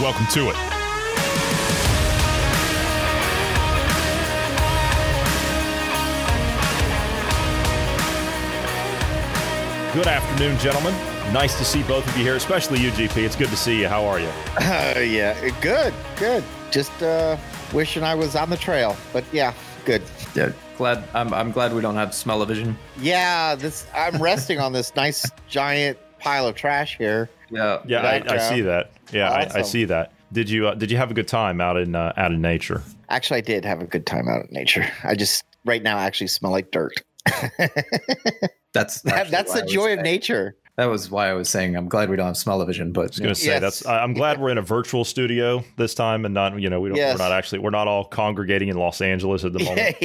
Welcome to it. Good afternoon, gentlemen. Nice to see both of you here, especially you, GP. It's good to see you. How are you? Uh, yeah, good, good. Just uh, wishing I was on the trail, but yeah, good. Yeah, glad. I'm, I'm glad we don't have smell-o-vision. Yeah, this. I'm resting on this nice giant pile of trash here. Yeah, Yeah, I, I see that. Yeah, I, I see that. Did you uh, Did you have a good time out in uh, out in nature? Actually, I did have a good time out in nature. I just right now actually smell like dirt. that's That- that's the I was joy of nature. That was why I was saying I'm glad we don't have smell-o-vision. But I was going to say Yes. that's. I- I'm glad we're in a virtual studio this time, and not you know we don't, Yes. we're not actually we're not all congregating in Los Angeles at the moment.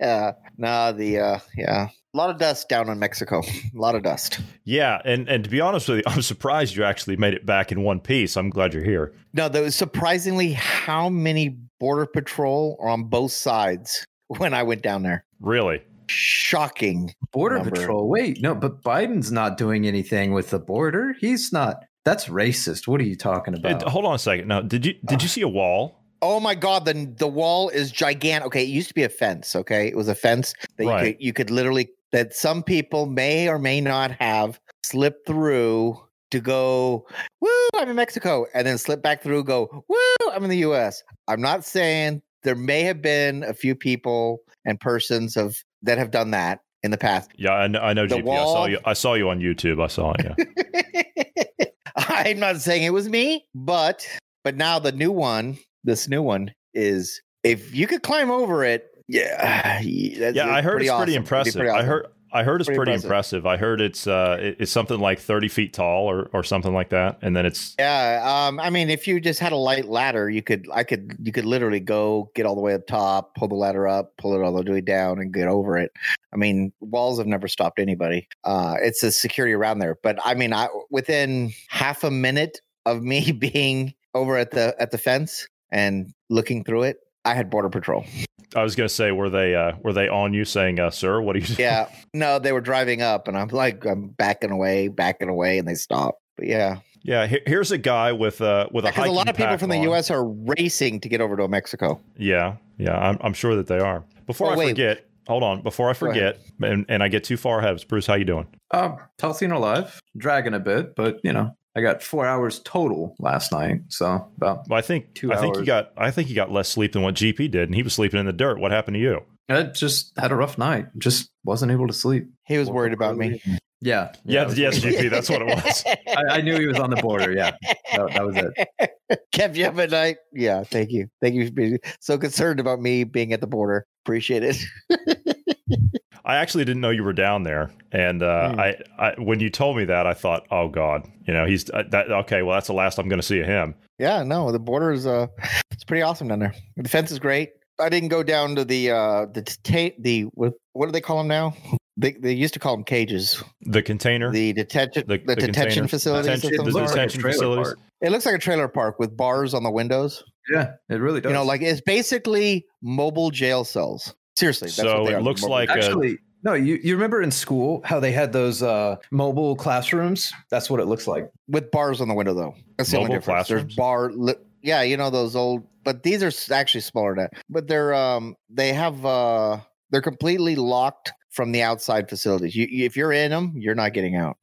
yeah. No, the uh, yeah, a lot of dust down in Mexico. A lot of dust. Yeah, and and to be honest with you, I'm surprised you actually made it back in one piece. I'm glad you're here. No, there was surprisingly how many border patrol are on both sides when I went down there. Really? Shocking. border number. patrol. Wait, no, but Biden's not doing anything with the border. He's not. That's racist. What are you talking Hey, about? hold on a second. Now, did you did you see a wall? Oh my god, the the wall is gigantic. Okay, it used to be a fence, okay? It was a fence that you could you could literally that some people may or may not have slipped through to go, woo, I'm in Mexico, and then slip back through, go, woo, I'm in the US. I'm not saying there may have been a few people and persons of that have done that in the past. Yeah, I know. I know. GP. I saw wall- you. I saw you on YouTube. I saw it. Yeah. I'm not saying it was me, but but now the new one, this new one is if you could climb over it, yeah, that's, yeah, I heard it's pretty awesome. It'd impressive. pretty I heard. I heard it's Pretty pretty impressive. impressive. I heard it's uh it's something like 30 feet tall or or something like that, and then it's Yeah, um, I mean, if you just had a light ladder, you could, I could, you could literally go get all the way up top, pull the ladder up, pull it all the way down, and get over it. I mean, walls have never stopped anybody. Uh, it's the security around there, but I mean, I within half a minute of me being over at the at the fence and looking through it, I had border patrol. I was gonna say, were they uh were they on you saying, uh, sir, what are you Yeah, no, they were driving up, and I'm like, I'm backing away, backing away, and they stopped. But yeah, Yeah, he- here's a guy with uh with a because a lot of people pack from the. U.S. are racing to get over to Mexico. Yeah, yeah, I'm, I'm sure that they are. Before Oh, I wait. forget, hold on. Before I forget, and, and I get too far ahead, Bruce, how you doing? Um, healthy and alive, dragging a bit, but you know, I got four hours total last night, so about. Well, I think Two I think you got I think you got less sleep than what GP did, and he was sleeping in the dirt. What happened to you? I just had a rough night. Just wasn't able to sleep. He was worried about me. Yeah. Yeah, it was- yes, GP, that's what it was. I, I knew he was on the border. Yeah, that, that was it. Kept you up at night. Yeah, thank you. Thank you for being so concerned about me being at the border. Appreciate it. I actually didn't know you were down there, and uh, Hmm. I, I when you told me that, I thought, oh God, you know, he's uh, that. Okay, well, that's the last I'm going to see of him. Yeah, no, the border is uh, it's pretty awesome down there. The fence is great. I didn't go down to the uh the deta- the what what do they call them now? They they used to call them cages. The container, The detention The- the, the detention containers. facilities. Detention- the something? looks like detention facilities. park. It looks like a trailer park with bars on the windows. Yeah, it really does. You know, like it's basically mobile jail cells. Seriously, that's So what they it are, looks mobile like a- actually. No, you, you remember in school how they had those uh, mobile classrooms? That's what it looks like. with bars on the window though. That's the only Mobile difference. There's classrooms? bar, li- yeah, you know those old, but these are actually smaller than that. But they're um they have uh they're completely locked from the outside facilities. You, you if you're in them, you're not getting out.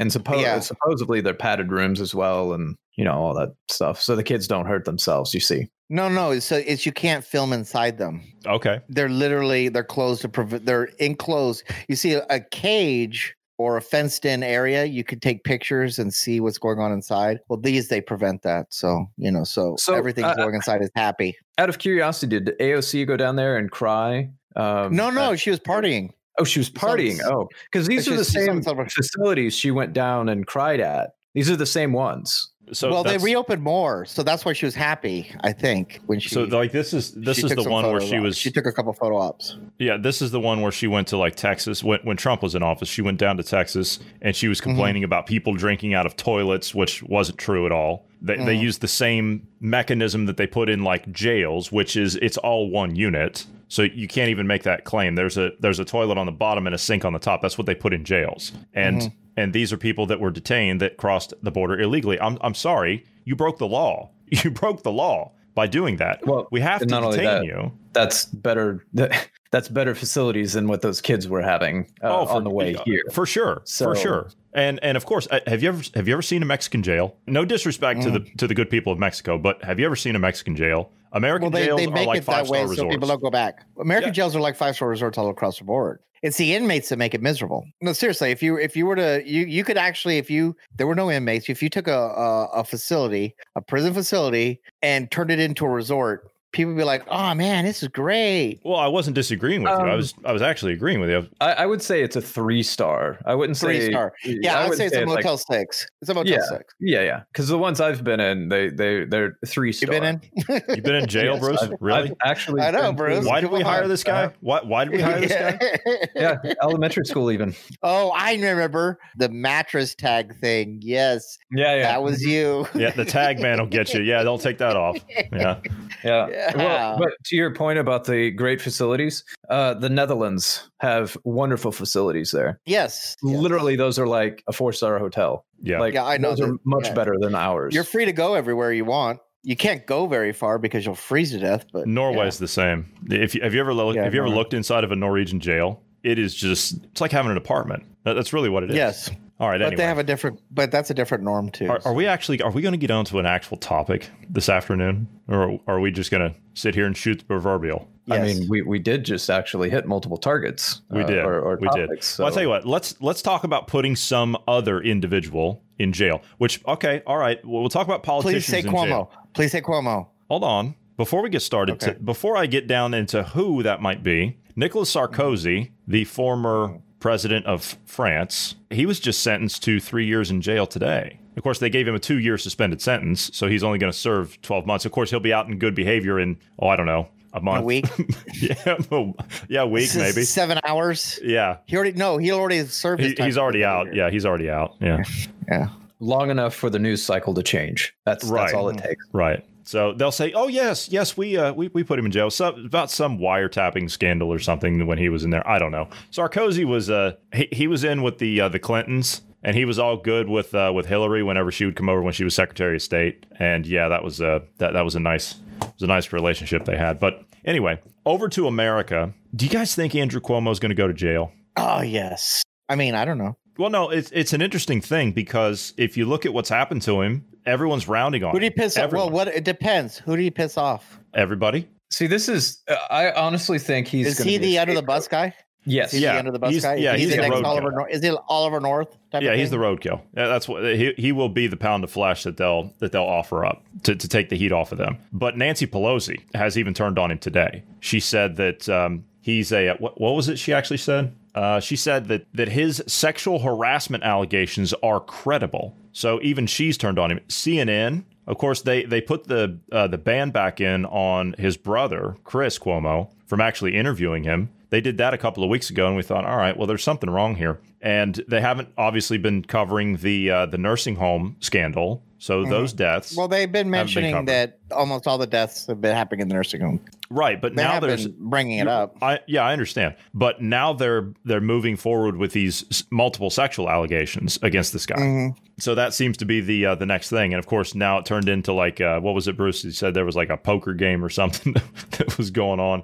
And suppo- Yeah. supposedly they're padded rooms as well, and you know all that stuff, so the kids don't hurt themselves. You see, No, no, so it's you can't film inside them. okay. They're literally they're closed to prevent. They're enclosed. You see a, a cage or a fenced in area, you could take pictures and see what's going on inside. Well, these they prevent that. So you know, so, So, everything uh, going inside is happy. out of curiosity, did AOC go down there and cry? Um, No, no, at- she was partying. oh, she was partying. this- Oh, because these are the was- she saw same facilities she went down and cried at. These are the same ones. So well, they reopened more, so that's why she was happy. I think when she So like this is this is the one where she op- was She took a couple photo ops. Yeah, this is the one where she went to like Texas when, when Trump was in office. She went down to Texas and she Mm-hmm. was complaining about people drinking out of toilets, which wasn't true at all. They, they Mm. used the same mechanism that they put in like jails, which is it's all one unit. So you can't even make that claim. There's a there's a toilet on the bottom and a sink on the top. That's what they put in jails. And Mm-hmm. And these are people that were detained that crossed the border illegally. I'm I'm sorry, you broke the law. You broke the law by doing that. Well, we have to and not only detain that, you. That's better. That's better facilities than what those kids were having uh, on the way yeah, here. for sure, So- for sure. And and of course, uh, have you ever have you ever seen a Mexican jail? No disrespect to the Mm. to the good people of Mexico, but have you ever seen a Mexican jail? American Well, they, jails they are like it that five way star so resorts. people don't go back. American Yeah. jails are like five star resorts all across the board. It's the inmates that make it miserable. No, seriously, if you if you were to you you could actually if you there were no inmates, if you took a a, a facility, a prison facility, and turned it into a resort, people be like, "Oh man, this is great." well, I wasn't disagreeing with you. I Um, was I was actually agreeing with you. I, I would say it's a three star. I wouldn't Three say star. Yeah, I I'd would say it's a like- Motel Six. It's a Motel Yeah. Six. yeah, yeah. Because the ones I've been in, they they they're three star. You star. been in? You've been in jail, Yes, Bruce? I've- really? I've actually, I know, been to- Bruce. why did we hire this guy? Why why did we hire this guy? Yeah, elementary school even. Oh, I remember the mattress tag thing. Yes, Yeah, yeah, that was you. Yeah, the tag man will get you. Yeah, they'll take that off. Yeah. yeah. Yeah. Well, but to your point about the great facilities, uh, the Netherlands have wonderful facilities there. Yes. yes. Literally, those are like a four star hotel. Yeah. Like, Yeah, I know Those are much yeah. better than ours. You're free to go everywhere you want. You can't go very far because you'll freeze to death. But Norway's the same. If you, have you ever lo- Yeah, have you ever looked inside of a Norwegian jail? It is just it's like having an apartment. That, that's really what it is. yes, All right. but Anyway. they have a different. But that's a different norm too. Are, are we actually are we going to get onto an actual topic this afternoon, or are we just going to sit here and shoot the proverbial? I mean, we, we did just actually hit multiple targets. We uh, did. Or, or we did. topics, Well, I'll tell you what. Let's let's talk about putting some other individual in jail. Which okay, all right. Well, we'll talk about politicians. Please say in jail. Cuomo. Please say Cuomo. Hold on. Before we get started, Okay. to, before I get down into who that might be, Nicolas Sarkozy, the former president of France, he was just sentenced to three years in jail today. Of course, they gave him a two year suspended sentence, so he's only going to serve 12 months. Of course, he'll be out in good behavior in, oh, I don't know, a month. A week, yeah, well, yeah, a week maybe. seven hours. Yeah. He already no. He already served. He, time he's already out. year. Yeah, he's already out. Yeah. Yeah. long enough for the news cycle to change. That's Right. that's all it takes. Right. So they'll say, "Oh yes, yes, we uh, we we put him in jail so, about some wiretapping scandal or something when he was in there. I don't know." Sarkozy was uh he, he was in with the uh, the Clintons and he was all good with uh, with Hillary whenever she would come over when she was Secretary of State. And yeah, that was uh that that was a nice was a nice relationship they had. But anyway, over to America. Do you guys think Andrew Cuomo is going to go to jail? Oh yes. I mean, I don't know. Well, no, it's it's an interesting thing because if you look at what's happened to him, everyone's rounding on Who do you him. piss off? Well, what? It depends. Who do you piss off? everybody. See, this is. Uh, I honestly think he's. Is gonna he the under the bus guy? Yes. Is he Yeah, the under the bus he's- guy? yeah, he's, he's the the next roadkill. Oliver. North. Is he Oliver North? Type Yeah, of he's the roadkill. Yeah, that's what he he will be the pound of flesh that they'll that they'll offer up to, to take the heat off of them. But Nancy Pelosi has even turned on him today. She said that um, he's a what, what was it? She actually said uh, she said that that his sexual harassment allegations are credible. So even she's turned on him. CNN, of course, they they put the uh, the ban back in on his brother Chris Cuomo from actually interviewing him. They did that a couple of weeks ago, and we thought, all right, well, there's something wrong here. And they haven't obviously been covering the uh, the nursing home scandal. So those deaths, Well, they've been mentioning covered. that almost all the deaths have been happening in the nursing home. right? But They now have there's bringing it up. I yeah, I understand. But now they're they're moving forward with these multiple sexual allegations against this guy. Mm-hmm. So that seems to be the uh, the next thing. And of course, now it turned into like uh, what was it? Bruce he said there was like a poker game or something that was going on.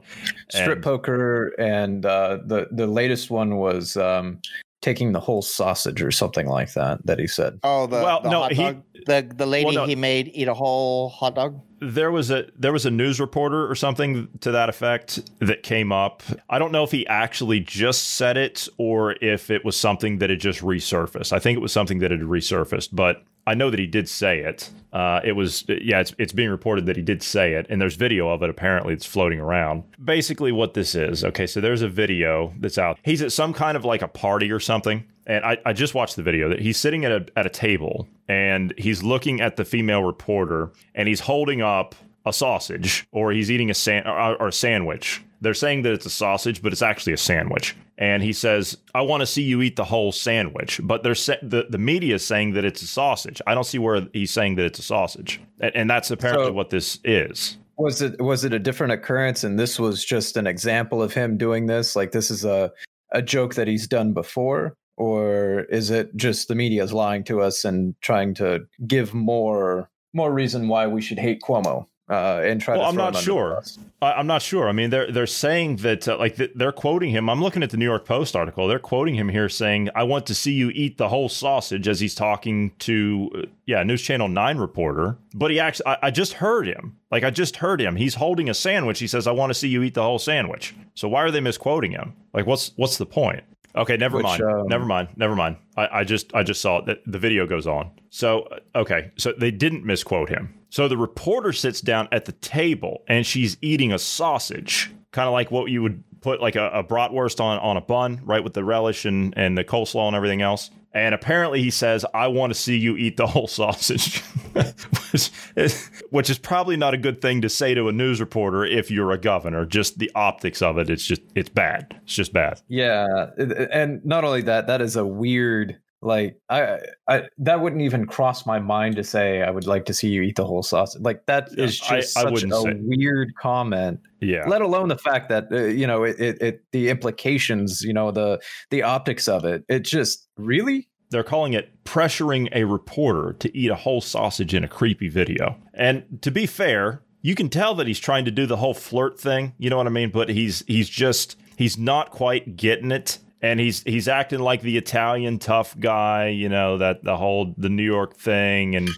Strip And- poker, and uh, the the latest one was um, taking the whole sausage or something like that. That he said. Oh, the, Well, the no, hot he- dog. The the lady Well, no. he made eat a whole hot dog. there was a there was a news reporter or something to that effect that came up. I don't know if he actually just said it or if it was something that had just resurfaced. I think it was something that had resurfaced, but I know that he did say it. Uh, it was yeah, it's it's being reported that he did say it, and there's video of it apparently it's floating around. Basically, what this is, okay, so there's a video that's out. He's at some kind of like a party or something, and I, I just watched the video that he's sitting at a at a table and he's looking at the female reporter and he's holding up a sausage or he's eating a san- or, or a sandwich. They're saying that it's a sausage, but it's actually a sandwich. And he says, "I want to see you eat the whole sandwich." But they're sa- the the media is saying that it's a sausage. I don't see where he's saying that it's a sausage, and, and that's apparently So- what this is. Was it was it a different occurrence and this was just an example of him doing this? Like this is a a joke that he's done before? Or is it just the media is lying to us and trying to give more more reason why we should hate Cuomo uh, and try Well, to I'm not him under the sure. I, I'm not sure. I mean, they're they're saying that uh, like th- they're quoting him. I'm looking at the New York Post article. They're quoting him here saying, "I want to see you eat the whole sausage," as he's talking to uh, yeah News Channel Nine reporter. But he actually, I, I just heard him. Like I just heard him. He's holding a sandwich. He says, "I want to see you eat the whole sandwich." So why are they misquoting him? Like what's what's the point? Okay, never Which, mind. um, never mind. Never mind. I, I just I just saw that The, video goes on. So uh, okay, so they didn't misquote him. So the reporter sits down at the table and she's eating a sausage, kind of like what you would put like a, a bratwurst on on a bun, right, with the relish and and the coleslaw and everything else. And apparently he says, "I want to see you eat the whole sausage," which, is, which is probably not a good thing to say to a news reporter if you're a governor. Just the optics of it, it's just it's bad. It's just bad. Yeah, and not only that, that is a weird like I I that wouldn't even cross my mind to say I would like to see you eat the whole sausage. Like that is I- just I such wouldn't a say- weird comment. Yeah. Let alone the fact that uh, you know it, it it the implications, you know the the optics of it. It just really They're calling it pressuring a reporter to eat a whole sausage in a creepy video. And to be fair, you can tell that he's trying to do the whole flirt thing, you know what I mean? But he's he's just he's not quite getting it. And he's he's acting like the Italian tough guy, you know, that the whole the New York thing and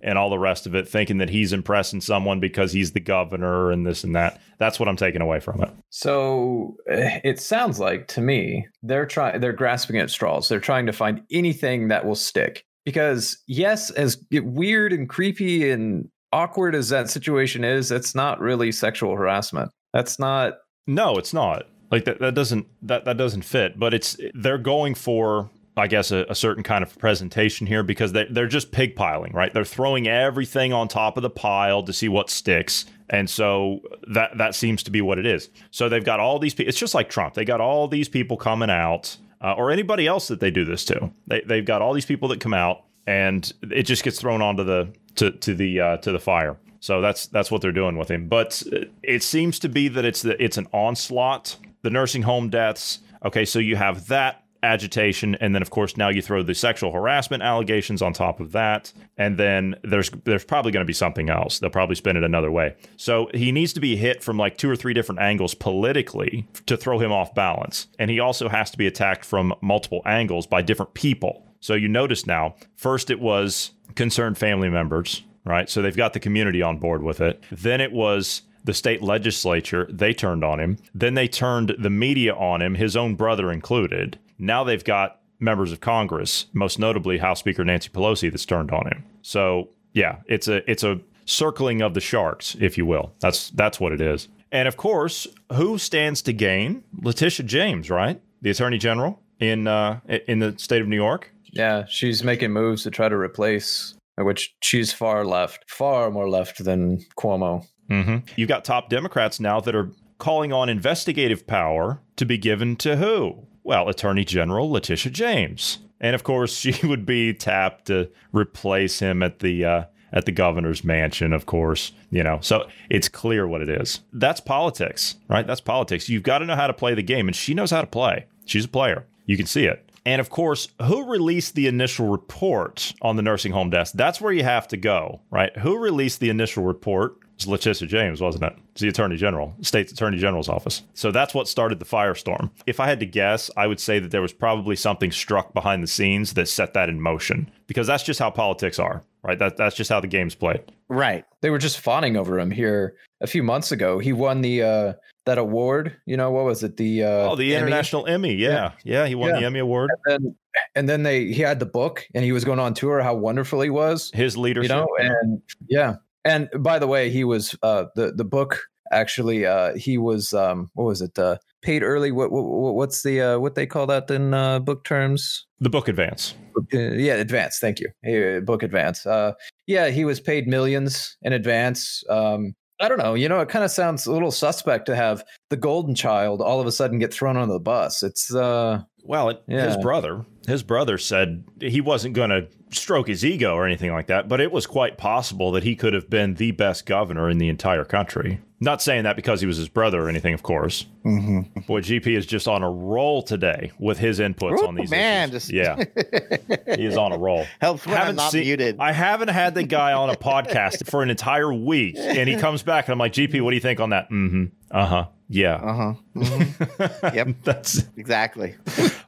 and all the rest of it, thinking that he's impressing someone because he's the governor and this and that. That's what I'm taking away from it. So eh, it sounds like to me they're trying they're grasping at straws. They're trying to find anything that will stick. Because yes, as weird and creepy and awkward as that situation is, that's not really sexual harassment. That's not No, it's not. Like that, that doesn't that that doesn't fit. But it's they're going for I guess a, a certain kind of presentation here because they they're just pig piling, right? They're throwing everything on top of the pile to see what sticks. And so that that seems to be what it is. So they've got all these people. It's just like Trump. They got all these people coming out, uh, or anybody else that they do this to. They they've got all these people that come out, and it just gets thrown onto the to to the uh, to the fire. So that's that's what they're doing with him. But it seems to be that it's the it's an onslaught. The nursing home deaths. Okay, so you have that agitation, and then of course now you throw the sexual harassment allegations on top of that, and then there's there's probably going to be something else. They'll probably spin it another way. So he needs to be hit from like two or three different angles politically to throw him off balance, and he also has to be attacked from multiple angles by different people. So you notice now, first it was concerned family members, right? So they've got the community on board with it. Then it was the state legislature, they turned on him. Then they turned the media on him, his own brother included. Now they've got members of Congress, most notably House Speaker Nancy Pelosi, that's turned on him. So yeah, it's a it's a circling of the sharks, if you will. That's that's what it is. And of course, who stands to gain? Letitia James, right? The Attorney General in uh, in the state of New York. yeah, she's making moves to try to replace which she's far left, far more left than Cuomo. Mm-hmm. You've got top Democrats now that are calling on investigative power to be given to who? Well, Attorney General Letitia James, and of course she would be tapped to replace him at the uh, at the governor's mansion. Of course, you know, so it's clear what it is. That's politics, right? That's politics. You've got to know how to play the game, and she knows how to play. She's a player. You can see it. And of course, who released the initial report on the nursing home deaths? That's where you have to go, right? Who released the initial report? Was Letitia James, wasn't it? It's the Attorney General, State's Attorney General's office. So that's what started the firestorm. If I had to guess, I would say that there was probably something struck behind the scenes that set that in motion because that's just how politics are, right? That, that's just how the game's played. Right. They were just fawning over him here a few months ago. He won the uh that award. You know what was it? The uh, oh, the Emmy? International Emmy. Yeah. Yeah. he won Yeah. the Emmy Award. And then, and then they he had the book and he was going on tour how wonderful he was. His leadership. You know, and yeah. And by the way, he was uh the the book actually uh he was um what was it uh paid early. What, what what's the uh, what they call that in uh, book terms? The book advance. Uh, yeah, advance. Thank you. Uh, book advance. Uh, yeah, he was paid millions in advance. Um, I don't know. You know, it kind of sounds a little suspect to have the golden child all of a sudden get thrown on the bus. It's uh well, it, yeah. his brother, his brother said he wasn't going to stroke his ego or anything like that, but it was quite possible that he could have been the best governor in the entire country. Not saying that because he was his brother or anything, of course. Mm-hmm. Boy, GP is just on a roll today with his inputs Ooh, on these man, issues. Just... Yeah, he is on a roll. Helps when I'm not seen, muted. I haven't had the guy on a podcast for an entire week, and he comes back, and I'm like, GP, what do you think on that? Mm-hmm. Uh huh. Yeah. Uh huh. Mm-hmm. yep. That's exactly.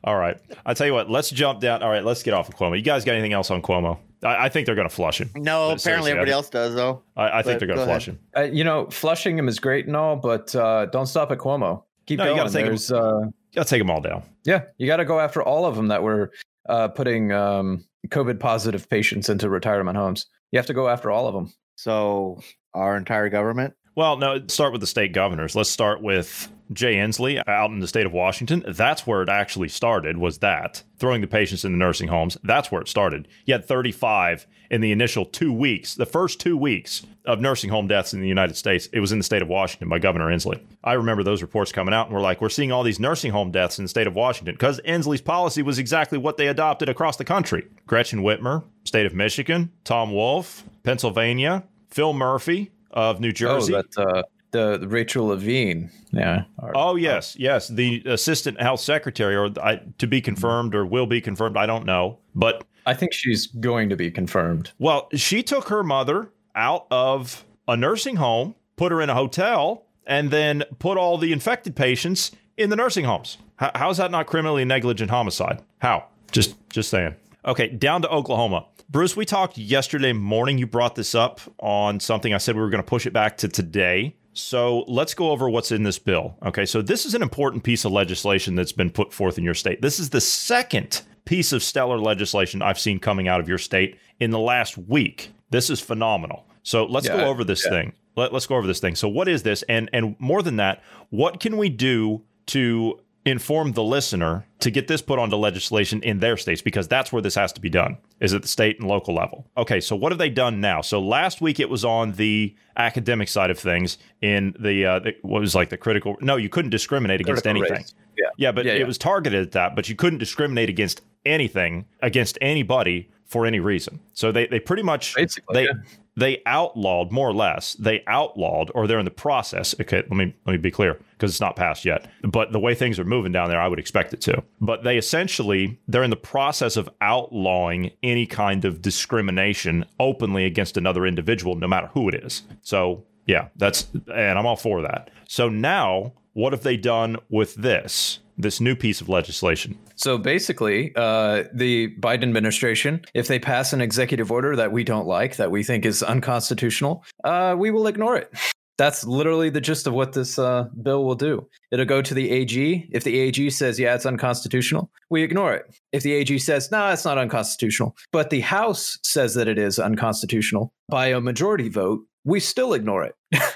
all right. I tell you what. Let's jump down. All right. Let's get off of Cuomo. You guys got anything else on Cuomo? I, I think they're going to flush him. No, but apparently everybody else does though. I, I think they're going to go flush ahead. him. Uh, you know, flushing him is great and all, but uh, don't stop at Cuomo. Keep no, going. You got to take There's, them. Uh, you got to take them all down. Yeah, you got to go after all of them that were uh, putting um, COVID positive patients into retirement homes. You have to go after all of them. So our entire government well, no, start with the state governors. Let's start with Jay Inslee out in the state of Washington. That's where it actually started, was that throwing the patients in the nursing homes. That's where it started. He had 35 in the initial two weeks, the first two weeks of nursing home deaths in the United States. It was in the state of Washington by Governor Inslee. I remember those reports coming out and we're like, we're seeing all these nursing home deaths in the state of Washington because Inslee's policy was exactly what they adopted across the country. Gretchen Whitmer, state of Michigan, Tom Wolf, Pennsylvania, Phil Murphy, of New oh, Jersey. Oh, that, uh, the Rachel Levine. Yeah. oh yes, yes. The assistant health secretary, or I, to be confirmed, or will be confirmed. I don't know, but I think she's going to be confirmed. Well, she took her mother out of a nursing home, put her in a hotel, and then put all the infected patients in the nursing homes. How, how is that not criminally negligent homicide? How? Just, just saying. Okay, down to Oklahoma. Bruce, we talked yesterday morning. You brought this up on something I said we were going to push it back to today. So let's go over what's in this bill. Okay, so this is an important piece of legislation that's been put forth in your state. This is the second piece of stellar legislation I've seen coming out of your state in the last week. This is phenomenal. So let's yeah, go over this yeah. thing. Let, us go over this thing. So what is this? And and more than that, what can we do to inform the listener to get this put onto legislation in their states because that's where this has to be done is at the state and local level. Okay so what have they done now? So last week it was on the academic side of things in the, uh, the what was like the critical no you couldn't discriminate against critical anything. Race. yeah. Yeah but yeah, yeah. it was targeted at that but you couldn't discriminate against anything against anybody for any reason. So they, they pretty much Basically, they yeah they outlawed more or less they outlawed or they're in the process okay let me let me be clear because it's not passed yet but the way things are moving down there i would expect it to. But they essentially they're in the process of outlawing any kind of discrimination openly against another individual no matter who it is. So yeah that's and i'm all for that. So now what have they done with this this new piece of legislation? So basically, uh, the Biden administration, if they pass an executive order that we don't like, that we think is unconstitutional, uh, we will ignore it. That's literally the gist of what this uh, bill will do. It'll go to the AG. If the AG says, yeah, it's unconstitutional, we ignore it. If the AG says, no, it's not unconstitutional, but the House says that it is unconstitutional by a majority vote, we still ignore it.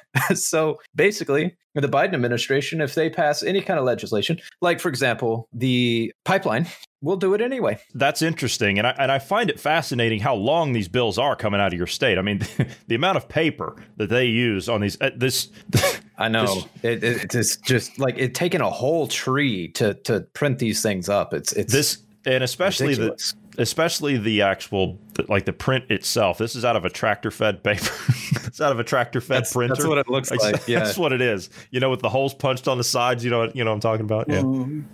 so basically, the Biden administration, if they pass any kind of legislation, like for example, the pipeline, we'll do it anyway. That's interesting, and I and I find it fascinating how long these bills are coming out of your state. I mean, the amount of paper that they use on these uh, this. I know this, it, it's just like it taking a whole tree to to print these things up. It's it's this and especially ridiculous. the especially the actual like the print itself. This is out of a tractor fed paper. it's out of a tractor fed printer. That's what it looks like. Yeah, that's what it is. You know, with the holes punched on the sides. You know, you know what I'm talking about. Yeah, mm.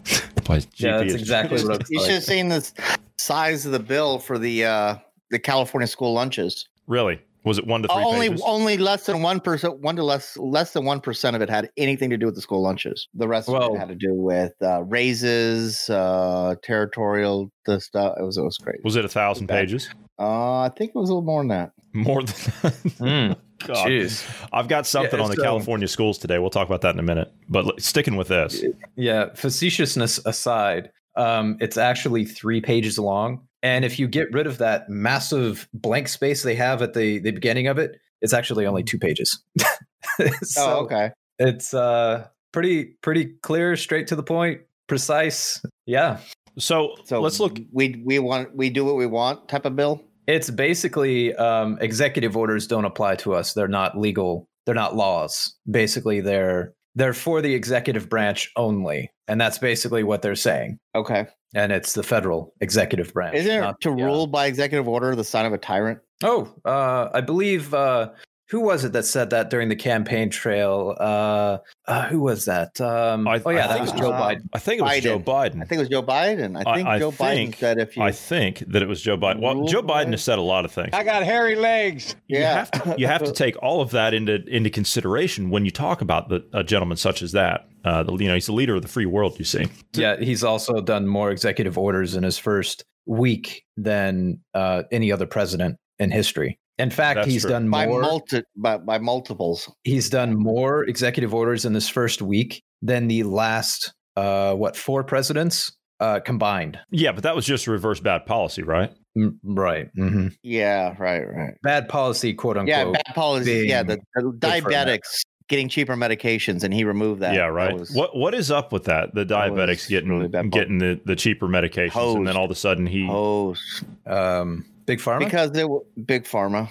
yeah, that's exactly what it looks You should have seen the size of the bill for the uh the California school lunches. Really? Was it one to three? Only pages? only less than one percent, one to less less than one percent of it had anything to do with the school lunches. The rest well, of it had to do with uh, raises, uh, territorial the stuff. It was it was crazy. Was it a thousand pages? Uh, I think it was a little more than that. More than mm, Jeez. I've got something yeah, on the um, California schools today. We'll talk about that in a minute. But sticking with this. Yeah, facetiousness aside, um, it's actually three pages long. And if you get rid of that massive blank space they have at the, the beginning of it, it's actually only two pages. so oh, okay. It's uh pretty pretty clear, straight to the point, precise. Yeah. So, So let's look. We we want we do what we want type of bill. It's basically um, executive orders don't apply to us. They're not legal. They're not laws. Basically, they're they're for the executive branch only, and that's basically what they're saying. Okay. And it's the federal executive branch. Isn't it not to the, uh, rule by executive order the sign of a tyrant? Oh, uh, I believe uh, who was it that said that during the campaign trail? Uh, uh, who was that? Um, I- oh yeah, I that think was it Joe was, uh, Biden. I think it was Joe Biden. I think it was Joe Biden. I I- think I Joe think- Biden said if you I think that it was Joe Biden. Well, Joe Biden has said a lot of things. I got hairy legs. You Yeah. have to you have to take all of that into into consideration when you talk about the, a gentleman such as that. Uh, the, you know, he's the leader of the free world. You see, Yeah, he's also done more executive orders in his first week than uh, any other president in history. In fact, That's he's true. done by more. multi by, by multiples. he's done more executive orders in this first week than the last uh, what four presidents uh, combined. yeah, but that was just reverse bad policy, right? Mm, right. hmm Yeah, right, right. Bad policy, quote unquote. Yeah, bad policy. Yeah, the, the diabetics getting cheaper medications, and he removed that. yeah, That right. was- what what is up with that? The that diabetics getting really getting the, the cheaper medications, and then all of a sudden he Oh, Um, Big Pharma. because were big pharma,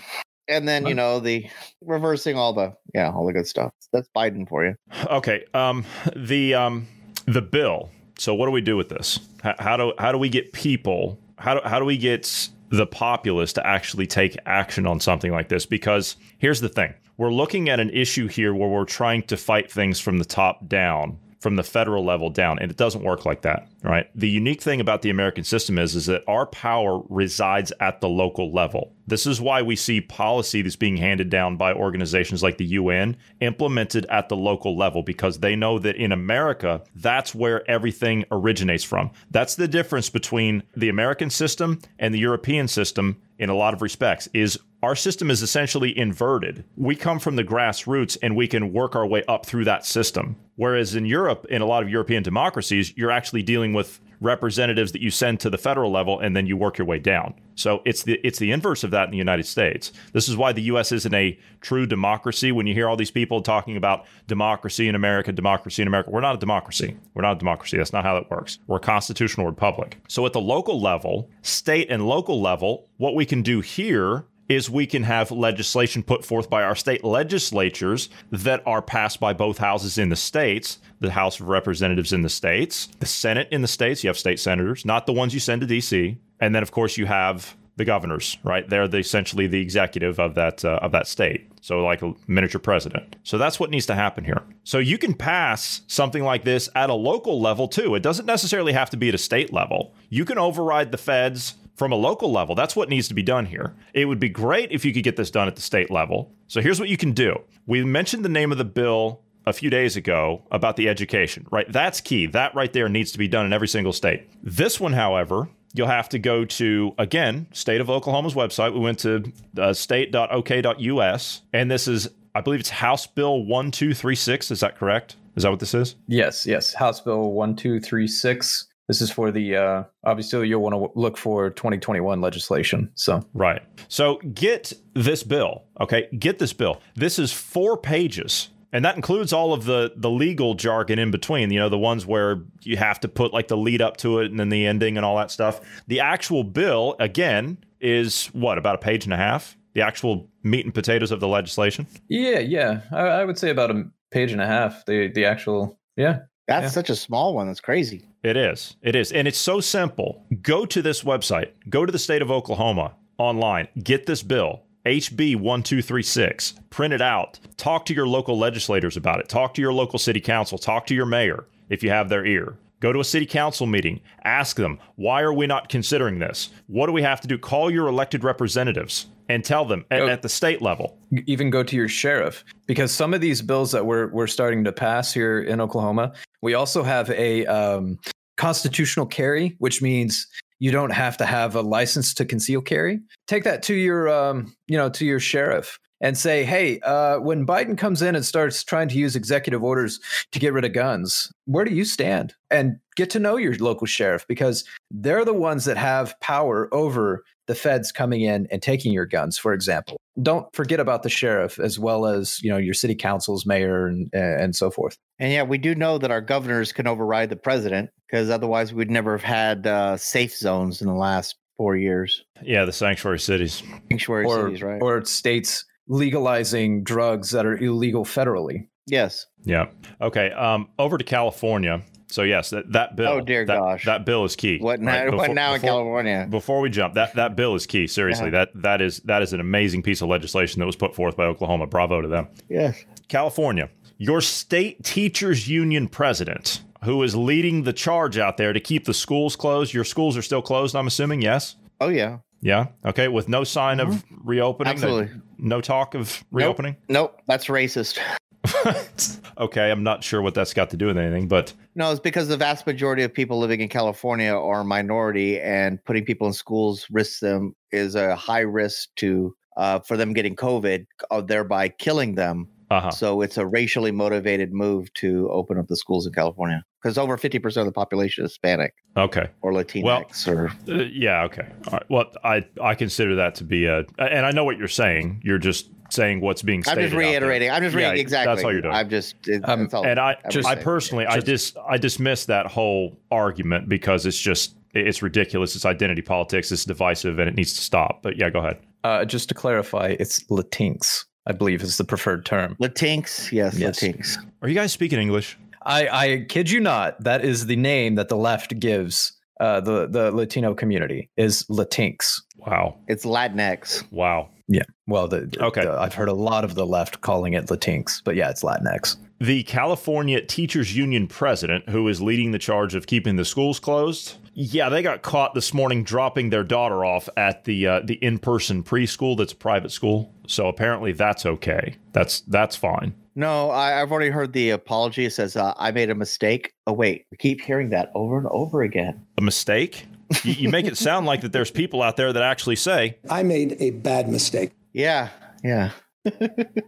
and then you know the reversing all the yeah all the good stuff. That's Biden for you. Okay. Um, the um, the bill. So what do we do with this? How, how do how do we get people? How do how do we get the populace to actually take action on something like this? Because here's the thing: we're looking at an issue here where we're trying to fight things from the top down, from the federal level down, and it doesn't work like that, right? The unique thing about the American system is is that our power resides at the local level. This is why we see policy that's being handed down by organizations like the UN implemented at the local level because they know that in America, that's where everything originates from. That's the difference between the American system and the European system in a lot of respects is our system is essentially inverted. We come from the grassroots and we can work our way up through that system. Whereas in Europe, in a lot of European democracies, you're actually dealing with representatives that you send to the federal level and then you work your way down. So it's the it's the inverse of that in the United States. This is why the US isn't a true democracy when you hear all these people talking about democracy in America, democracy in America. We're not a democracy. We're not a democracy. That's not how that works. We're a constitutional republic. So at the local level, state and local level, what we can do here is we can have legislation put forth by our state legislatures that are passed by both houses in the states the House of Representatives in the states, the Senate in the states. You have state senators, not the ones you send to D.C. And then, of course, you have the governors, right? They're the, essentially the executive of that uh, of that state. So, like a miniature president. So that's what needs to happen here. So you can pass something like this at a local level too. It doesn't necessarily have to be at a state level. You can override the feds from a local level. That's what needs to be done here. It would be great if you could get this done at the state level. So here's what you can do. We mentioned the name of the bill a few days ago about the education, right? That's key. That right there needs to be done in every single state. This one, however, you'll have to go to, again, state of Oklahoma's website. We went to uh, state.ok.us, and this is, I believe it's House Bill 1236. Is that correct? Is that what this is? Yes, yes. House Bill 1236. This is for the, uh, obviously, you'll want to look for 2021 legislation. So, Right. So get this bill, okay? Get this bill. This is four pages. And that includes all of the the legal jargon in between, you know, the ones where you have to put like the lead up to it and then the ending and all that stuff. The actual bill, again, is what, about a page and a half? The actual meat and potatoes of the legislation? yeah, yeah. I, I would say about a page and a half. The, the actual, yeah. That's Yeah. such a small one. That's crazy. It is. It is. And it's so simple. Go to this website, go to the state of Oklahoma online, get this bill, HB 1236, print it out, talk to your local legislators about it, talk to your local city council, talk to your mayor if you have their ear. Go to a city council meeting, ask them, why are we not considering this? What do we have to do? Call your elected representatives and tell them at, Go- at the state level. even go to your sheriff because some of these bills that we're we're starting to pass here in Oklahoma, we also have a um, constitutional carry, which means you don't have to have a license to conceal carry. Take that to your um, you know to your sheriff and say, hey, uh, when Biden comes in and starts trying to use executive orders to get rid of guns, where do you stand? And get to know your local sheriff because they're the ones that have power over the feds coming in and taking your guns, for example. don't forget about the sheriff as well as you know your city councils, mayor, and and so forth. And yeah, we do know that our governors can override the president because otherwise we'd never have had uh, safe zones in the last four years. Yeah, the sanctuary cities. Sanctuary or, cities, right? Or states legalizing drugs that are illegal federally. yes. Yeah. Okay. Um, over to California. So yes, that, that bill. Oh, dear that, gosh. that bill is key. What now? right? what Before- now in before- California? Before we jump, that that bill is key. Seriously, Yeah. that that is that is an amazing piece of legislation that was put forth by Oklahoma. Bravo to them. Yes. California, your state teachers union president, who is leading the charge out there to keep the schools closed. Your schools are still closed. I'm assuming. Yes. Oh yeah. Yeah. Okay. With no sign of reopening. Mm-hmm. Absolutely. No talk of reopening. Nope. That's racist. okay. I'm not sure what that's got to do with anything, but No, it's because the vast majority of people living in California are a minority, and putting people in schools risks them is a high risk to uh, for them getting COVID, uh, thereby killing them. uh-huh. So it's a racially motivated move to open up the schools in California because over fifty percent of the population is Hispanic Okay. or Latinx or Uh, yeah. Okay. All right. Well, I I consider that to be a, and I know what you're saying. You're just saying what's being I'm just reiterating. I'm just Yeah, reading exactly. That's all you're doing. I'm just. It, Um, that's all. and I, I'm just- I saying. personally, I dis, I dismiss that whole argument because it's just, it's ridiculous. It's identity politics. It's divisive, and it needs to stop. But yeah, go ahead. Uh, just to clarify, it's Latinx, I believe, is the preferred term. Latinx, yes, Yes. Latinx. Are you guys speaking English? I, I kid you not, that is the name that the left gives uh, the the Latino community is Latinx. Wow. It's Latinx. Wow. Yeah. Well, the, the- Okay. the- I've heard a lot of the left calling it Latinx, but yeah, it's Latinx. The California Teachers Union president, who is leading the charge of keeping the schools closed, yeah, they got caught this morning dropping their daughter off at the uh, the in person preschool that's a private school. So apparently that's okay. That's that's fine. No, I, I've already heard the apology. It says, uh, I made a mistake. Oh, wait. We keep hearing that over and over again. A mistake? you, you make it sound like that there's people out there that actually say, I made a bad mistake. Yeah. Yeah.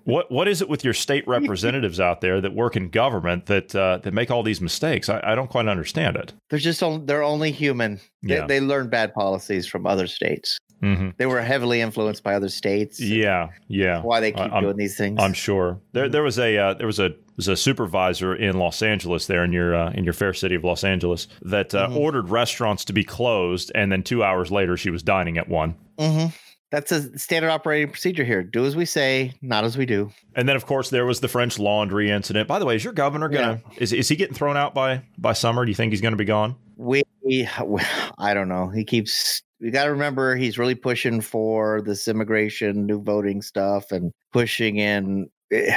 What what is it with your state representatives out there that work in government that uh, that make all these mistakes? I, I don't quite understand it. They're just, on, they're only human. They, Yeah. they learn bad policies from other states. Hmm They were heavily influenced by other states. Yeah, yeah. Why they keep I- I'm- doing these things. I'm sure there there was a uh, there was a was a supervisor in Los Angeles there in your uh, in your fair city of Los Angeles that uh, Mhm. ordered restaurants to be closed, and then two hours later she was dining at one. hmm That's a standard operating procedure here. Do as we say, not as we do. And then of course there was the French Laundry incident. By the way, is your governor gonna is is he getting thrown out by by summer? Do you think he's going to be gone? We, I don't know. He keeps. We got to remember he's really pushing for this immigration, new voting stuff, and pushing in a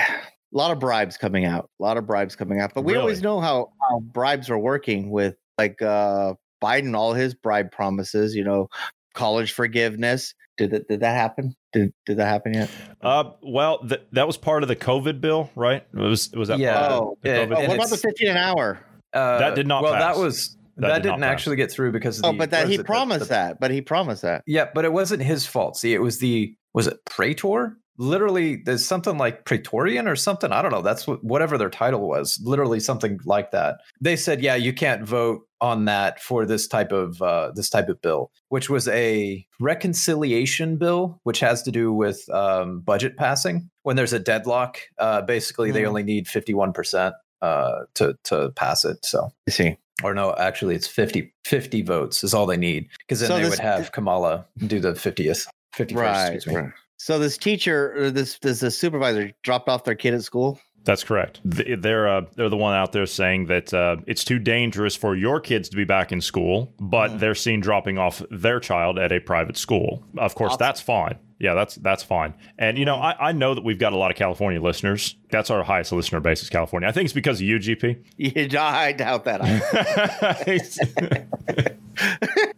lot of bribes coming out. A lot of bribes coming out. But we always know how how bribes are working with like uh Biden, all his bribe promises. You know, college forgiveness. Did that? Did that happen? Did Did that happen yet? Uh, well, th- that was part of the COVID bill, right? It was was that Yeah. part of Oh, the yeah, COVID and Oh, what about the fifteen an hour? Uh, That did not Well, pass. that was That that, did not didn't actually get through because of Oh, the, but that he is it, the- promised the- that. But he promised that. Yeah, but it wasn't his fault. See, it was the was it Praetor? Literally, there's something like Praetorian or something. I don't know. That's what whatever their title was. Literally something like that. They said, yeah, you can't vote on that for this type of uh, this type of bill, which was a reconciliation bill, which has to do with um, budget passing. When there's a deadlock, uh, basically they Mhm. only need 51 percent uh, to to pass it. So I see. Or no, actually it's 50, 50 votes is all they need because then So they this- would have Kamala do the 50th, 51st, Right, excuse me. right. So this teacher, or this this the supervisor dropped off their kid at school. That's correct. They're uh, they're the one out there saying that uh, it's too dangerous for your kids to be back in school, but Mhm. they're seen dropping off their child at a private school. Of course, Awesome. that's fine. Yeah, that's that's fine. And you know, I, I know that we've got a lot of California listeners. That's our highest listener base is California. I think it's because of you, GP. Yeah, I doubt that.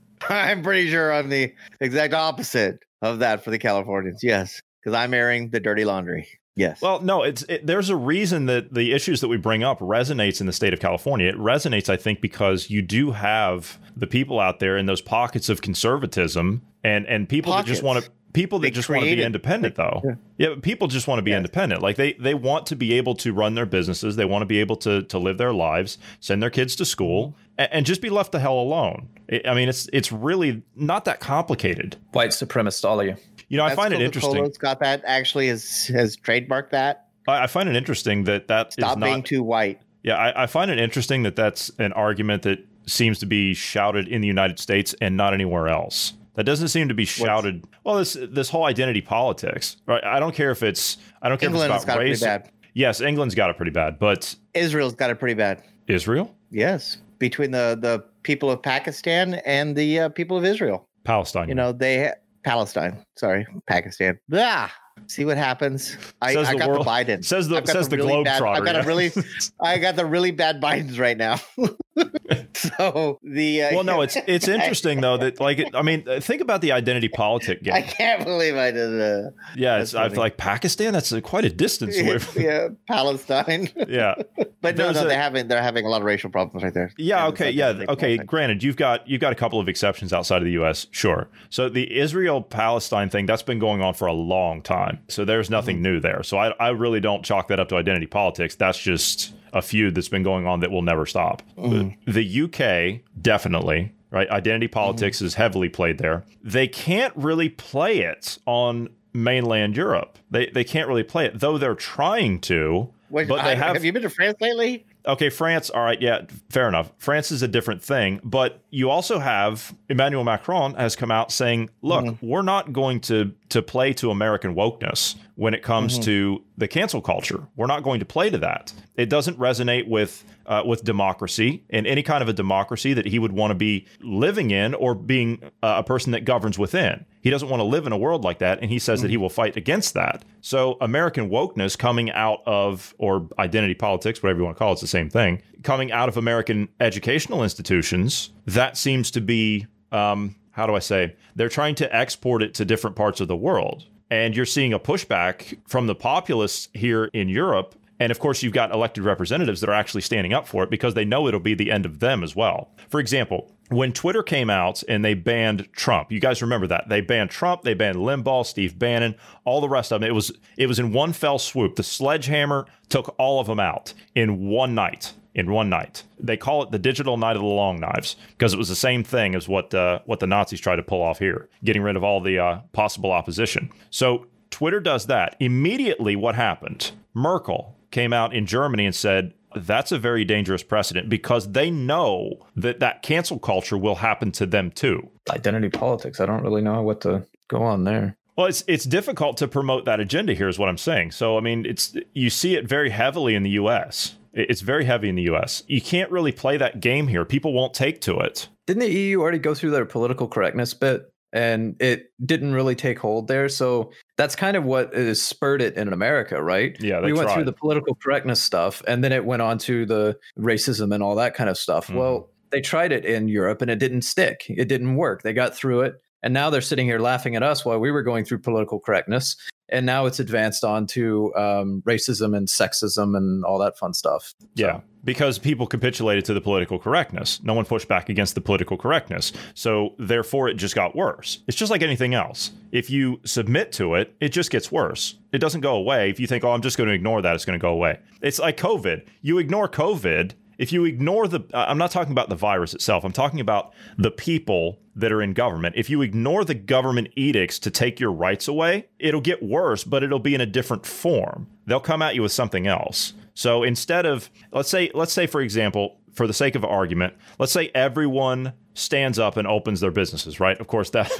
I'm pretty sure I'm the exact opposite of that for the Californians. Yes, because I'm airing the dirty laundry. Yes. Well, no, it's it, there's a reason that the issues that we bring up resonates in the state of California. It resonates, I think, because you do have the people out there in those pockets of conservatism and and people that just want to people that They just want to be created- independent though. Yeah. Yeah, but people just want to be Yes. independent. Like they they want to be able to run their businesses. They want to be able to to live their lives, send their kids to school, mm-hmm. and, and just be left the hell alone. I I mean, it's it's really not that complicated. White supremacist, all of you. You know, I That's find it Coca-Cola's interesting. Got that actually has has trademarked that. I, I find it interesting that that is Stop being not. too white. Yeah, I, I find it interesting that that's an argument that seems to be shouted in the United States and not anywhere else. That doesn't seem to be shouted. Well, this this whole identity politics, right? I don't care if it's I don't care England if it's got about it race. pretty bad. Yes, England's got it pretty bad, but Israel's got it pretty bad. Israel, Yes, between the the people of Pakistan and the uh, people of Israel. Palestine. You know, they Palestine. Sorry, Pakistan. Ah, see what happens. I, Says I the got world- the Biden. says the says the, really bad-. I've got a really, I got the really bad Bidens right now. so the uh, well, no, it's it's interesting though that like I mean, think about the identity politic game. I can't believe I did. Uh, Yeah, it's, I feel like Pakistan. That's a, quite a distance away. From, yeah, Palestine. yeah, But no, There's no, a- they're having they're having a lot of racial problems right there. Yeah, okay, yeah, okay. thing. Granted, you've got you've got a couple of exceptions outside of the U.S. Sure. So the Israel Palestine thing that's been going on for a long time. So there's nothing Mm-hmm. new there. So I I really don't chalk that up to identity politics. That's just a feud that's been going on that will never stop. Mm-hmm. The, UK definitely right. Identity politics Mm-hmm. is heavily played there. They can't really play it on mainland Europe. They they can't really play it though they're trying to. Which, but they I- have have you been to France lately? Okay, France, all right, yeah, fair enough. France is a different thing, but you also have Emmanuel Macron has come out saying, "Look, Mm-hmm. we're not going to to play to American wokeness when it comes Mm-hmm. to the cancel culture. We're not going to play to that. It doesn't resonate with uh, with democracy and any kind of a democracy that he would want to be living in or being uh, a person that governs within. He doesn't want to live in a world like that, and he says that he will fight against that. So, American wokeness coming out of, or identity politics, whatever you want to call it, it's the same thing, coming out of American educational institutions, that seems to be, um, how do I say, they're trying to export it to different parts of the world. And you're seeing a pushback from the populists here in Europe. And of course, you've got elected representatives that are actually standing up for it because they know it'll be the end of them as well. For example, when Twitter came out and they banned Trump, you guys remember that they banned Trump, they banned Limbaugh, Steve Bannon, all the rest of them. It was it was in one fell swoop. The sledgehammer took all of them out in one night. In one night, they call it the digital night of the long knives because it was the same thing as what uh, what the Nazis tried to pull off here, getting rid of all the uh, possible opposition. So Twitter does that immediately. What happened? Merkel came out in Germany and said, that's a very dangerous precedent because they know that that cancel culture will happen to them too. Identity politics. I don't really know what to go on there. Well, it's it's difficult to promote that agenda here, is what I'm saying. So, I mean, it's you see it very heavily in the U.S. It's very heavy in the U.S. You can't really play that game here. People won't take to it. Didn't the EU already go through their political correctness bit? And it didn't really take hold there. So that's kind of what is spurred it in America, right? Yeah, we went tried. through the political correctness stuff and then it went on to the racism and all that kind of stuff. Mhm. Well, they tried it in Europe and it didn't stick. It didn't work. They got through it. And now they're sitting here laughing at us while we were going through political correctness. And now it's advanced on to um, racism and sexism and all that fun stuff. Yeah, because people capitulated to the political correctness. No one pushed back against the political correctness. So therefore, it just got worse. It's just like anything else. If you submit to it, it just gets worse. It doesn't go away. If you think, oh, I'm just going to ignore that, it's going to go away. It's like COVID. You ignore COVID. If you ignore the, I'm not talking about the virus itself. I'm talking about the people that are in government. If you ignore the government edicts to take your rights away, it'll get worse, but it'll be in a different form. They'll come at you with something else. So instead of let's say let's say for example, for the sake of argument, let's say everyone stands up and opens their businesses, right? Of course that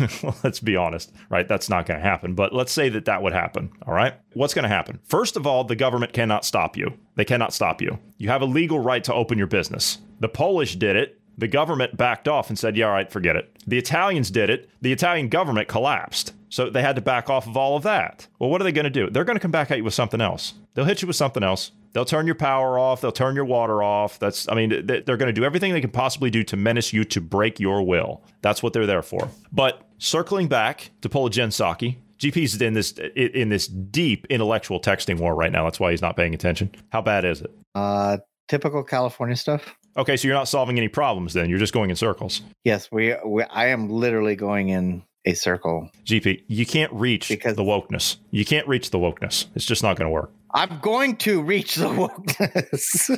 let's be honest, right? That's not going to happen, but let's say that that would happen, all right? What's going to happen? First of all, the government cannot stop you. They cannot stop you. You have a legal right to open your business. The Polish did it. The government backed off and said, yeah, all right, forget it. The Italians did it. The Italian government collapsed. So they had to back off of all of that. Well, what are they going to do? They're going to come back at you with something else. They'll hit you with something else. They'll turn your power off. They'll turn your water off. That's, I mean, they- they're going to do everything they can possibly do to menace you to break your will. That's what they're there for. But circling back to pull a Jen Psaki, GP's in this in this deep intellectual texting war right now. That's why he's not paying attention. How bad is it? Uh, typical California stuff. Okay, so you're not solving any problems then. You're just going in circles. Yes, we, we. I am literally going in a circle. GP, you can't reach Because- the wokeness. You can't reach the wokeness. It's just not going to work. I'm going to reach the wokeness.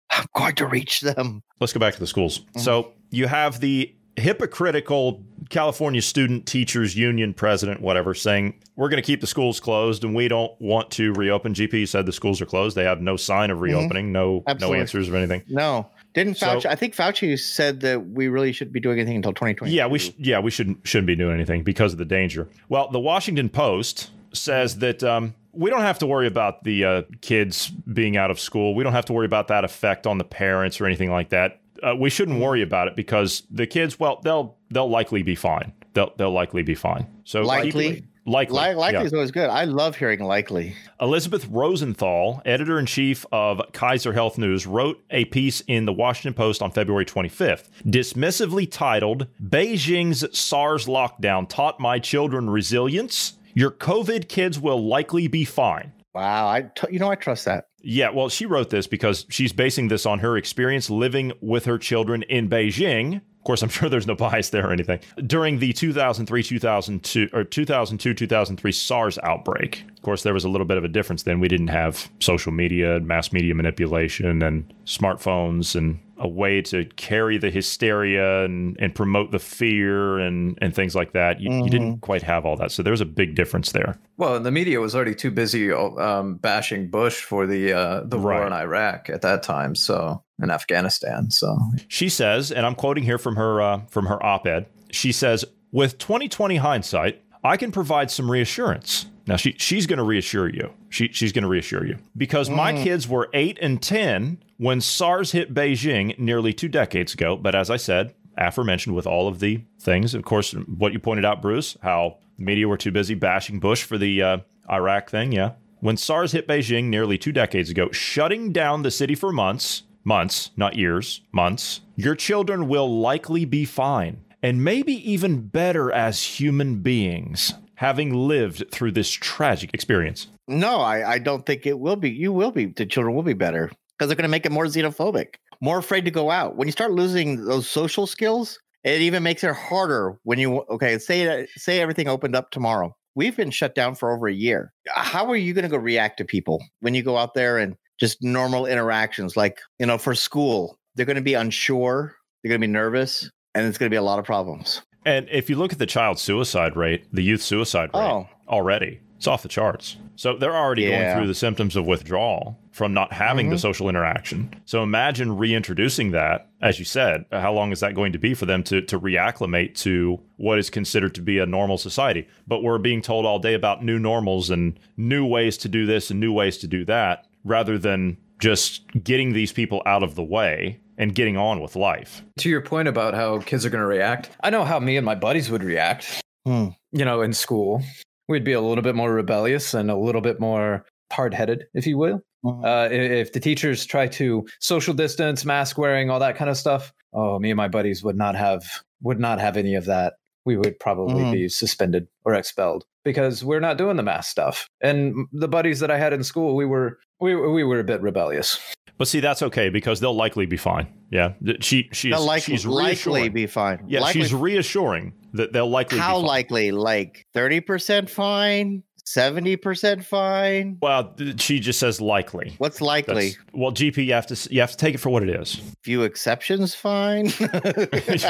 I'm going to reach them. Let's go back to the schools. Mm-hmm. So you have the hypocritical California Student Teachers Union president, whatever, saying we're going to keep the schools closed and we don't want to reopen. GP said the schools are closed. They have no sign of reopening, mm-hmm. no Absolutely. no answers or anything. No, didn't Fauci? So, I think Fauci said that we really shouldn't be doing anything until 2020. Yeah, we sh- yeah we shouldn't shouldn't be doing anything because of the danger. Well, the Washington Post says that um, we don't have to worry about the uh, kids being out of school. We don't have to worry about that effect on the parents or anything like that. Uh, we shouldn't worry about it because the kids, well, they'll they'll likely be fine. They'll they'll likely be fine. So likely. Likely. Like, likely yeah. is always good. I love hearing likely. Elizabeth Rosenthal, editor in chief of Kaiser Health News, wrote a piece in the Washington Post on February 25th, dismissively titled Beijing's SARS lockdown taught my children resilience. Your COVID kids will likely be fine. Wow, I t- you know I trust that. Yeah, well, she wrote this because she's basing this on her experience living with her children in Beijing. Of course, I'm sure there's no bias there or anything. During the 2003 2002 or 2002 2003 SARS outbreak, of course, there was a little bit of a difference then. We didn't have social media, mass media manipulation, and smartphones and a way to carry the hysteria and, and promote the fear and, and things like that. You, mm-hmm. you didn't quite have all that. So there's a big difference there. Well, the media was already too busy um, bashing Bush for the uh, the right. war in Iraq at that time. So in Afghanistan. So she says, and I'm quoting here from her uh, from her op-ed. She says, "With 2020 hindsight, I can provide some reassurance." Now she she's going to reassure you. She she's going to reassure you because mm. my kids were eight and ten when SARS hit Beijing nearly two decades ago. But as I said, aforementioned, with all of the things, of course, what you pointed out, Bruce, how media were too busy bashing Bush for the uh, Iraq thing. Yeah, when SARS hit Beijing nearly two decades ago, shutting down the city for months. Months, not years, months. Your children will likely be fine and maybe even better as human beings having lived through this tragic experience? No, I, I don't think it will be. You will be. The children will be better because they're going to make it more xenophobic, more afraid to go out. When you start losing those social skills, it even makes it harder when you okay. Say say everything opened up tomorrow. We've been shut down for over a year. How are you going to go react to people when you go out there and just normal interactions? Like you know, for school, they're going to be unsure. They're going to be nervous, and it's going to be a lot of problems. And if you look at the child suicide rate, the youth suicide rate oh. already, it's off the charts. So they're already yeah. going through the symptoms of withdrawal from not having mm-hmm. the social interaction. So imagine reintroducing that, as you said, how long is that going to be for them to, to reacclimate to what is considered to be a normal society? But we're being told all day about new normals and new ways to do this and new ways to do that rather than just getting these people out of the way and getting on with life. To your point about how kids are going to react, I know how me and my buddies would react. Hmm. You know, in school, we'd be a little bit more rebellious and a little bit more hard headed, if you will. Mm-hmm. Uh, if the teachers try to social distance, mask wearing, all that kind of stuff, oh, me and my buddies would not have would not have any of that. We would probably mm-hmm. be suspended or expelled because we're not doing the math stuff. And the buddies that I had in school, we were we we were a bit rebellious. But see, that's okay because they'll likely be fine. Yeah, she she's they'll likely, she's likely be fine. Yeah, likely. she's reassuring that they'll likely. How likely? Like thirty percent fine. 70% fine? Well she just says likely. What's likely? That's, well gp you have to you have to take it for what it is. Few exceptions fine?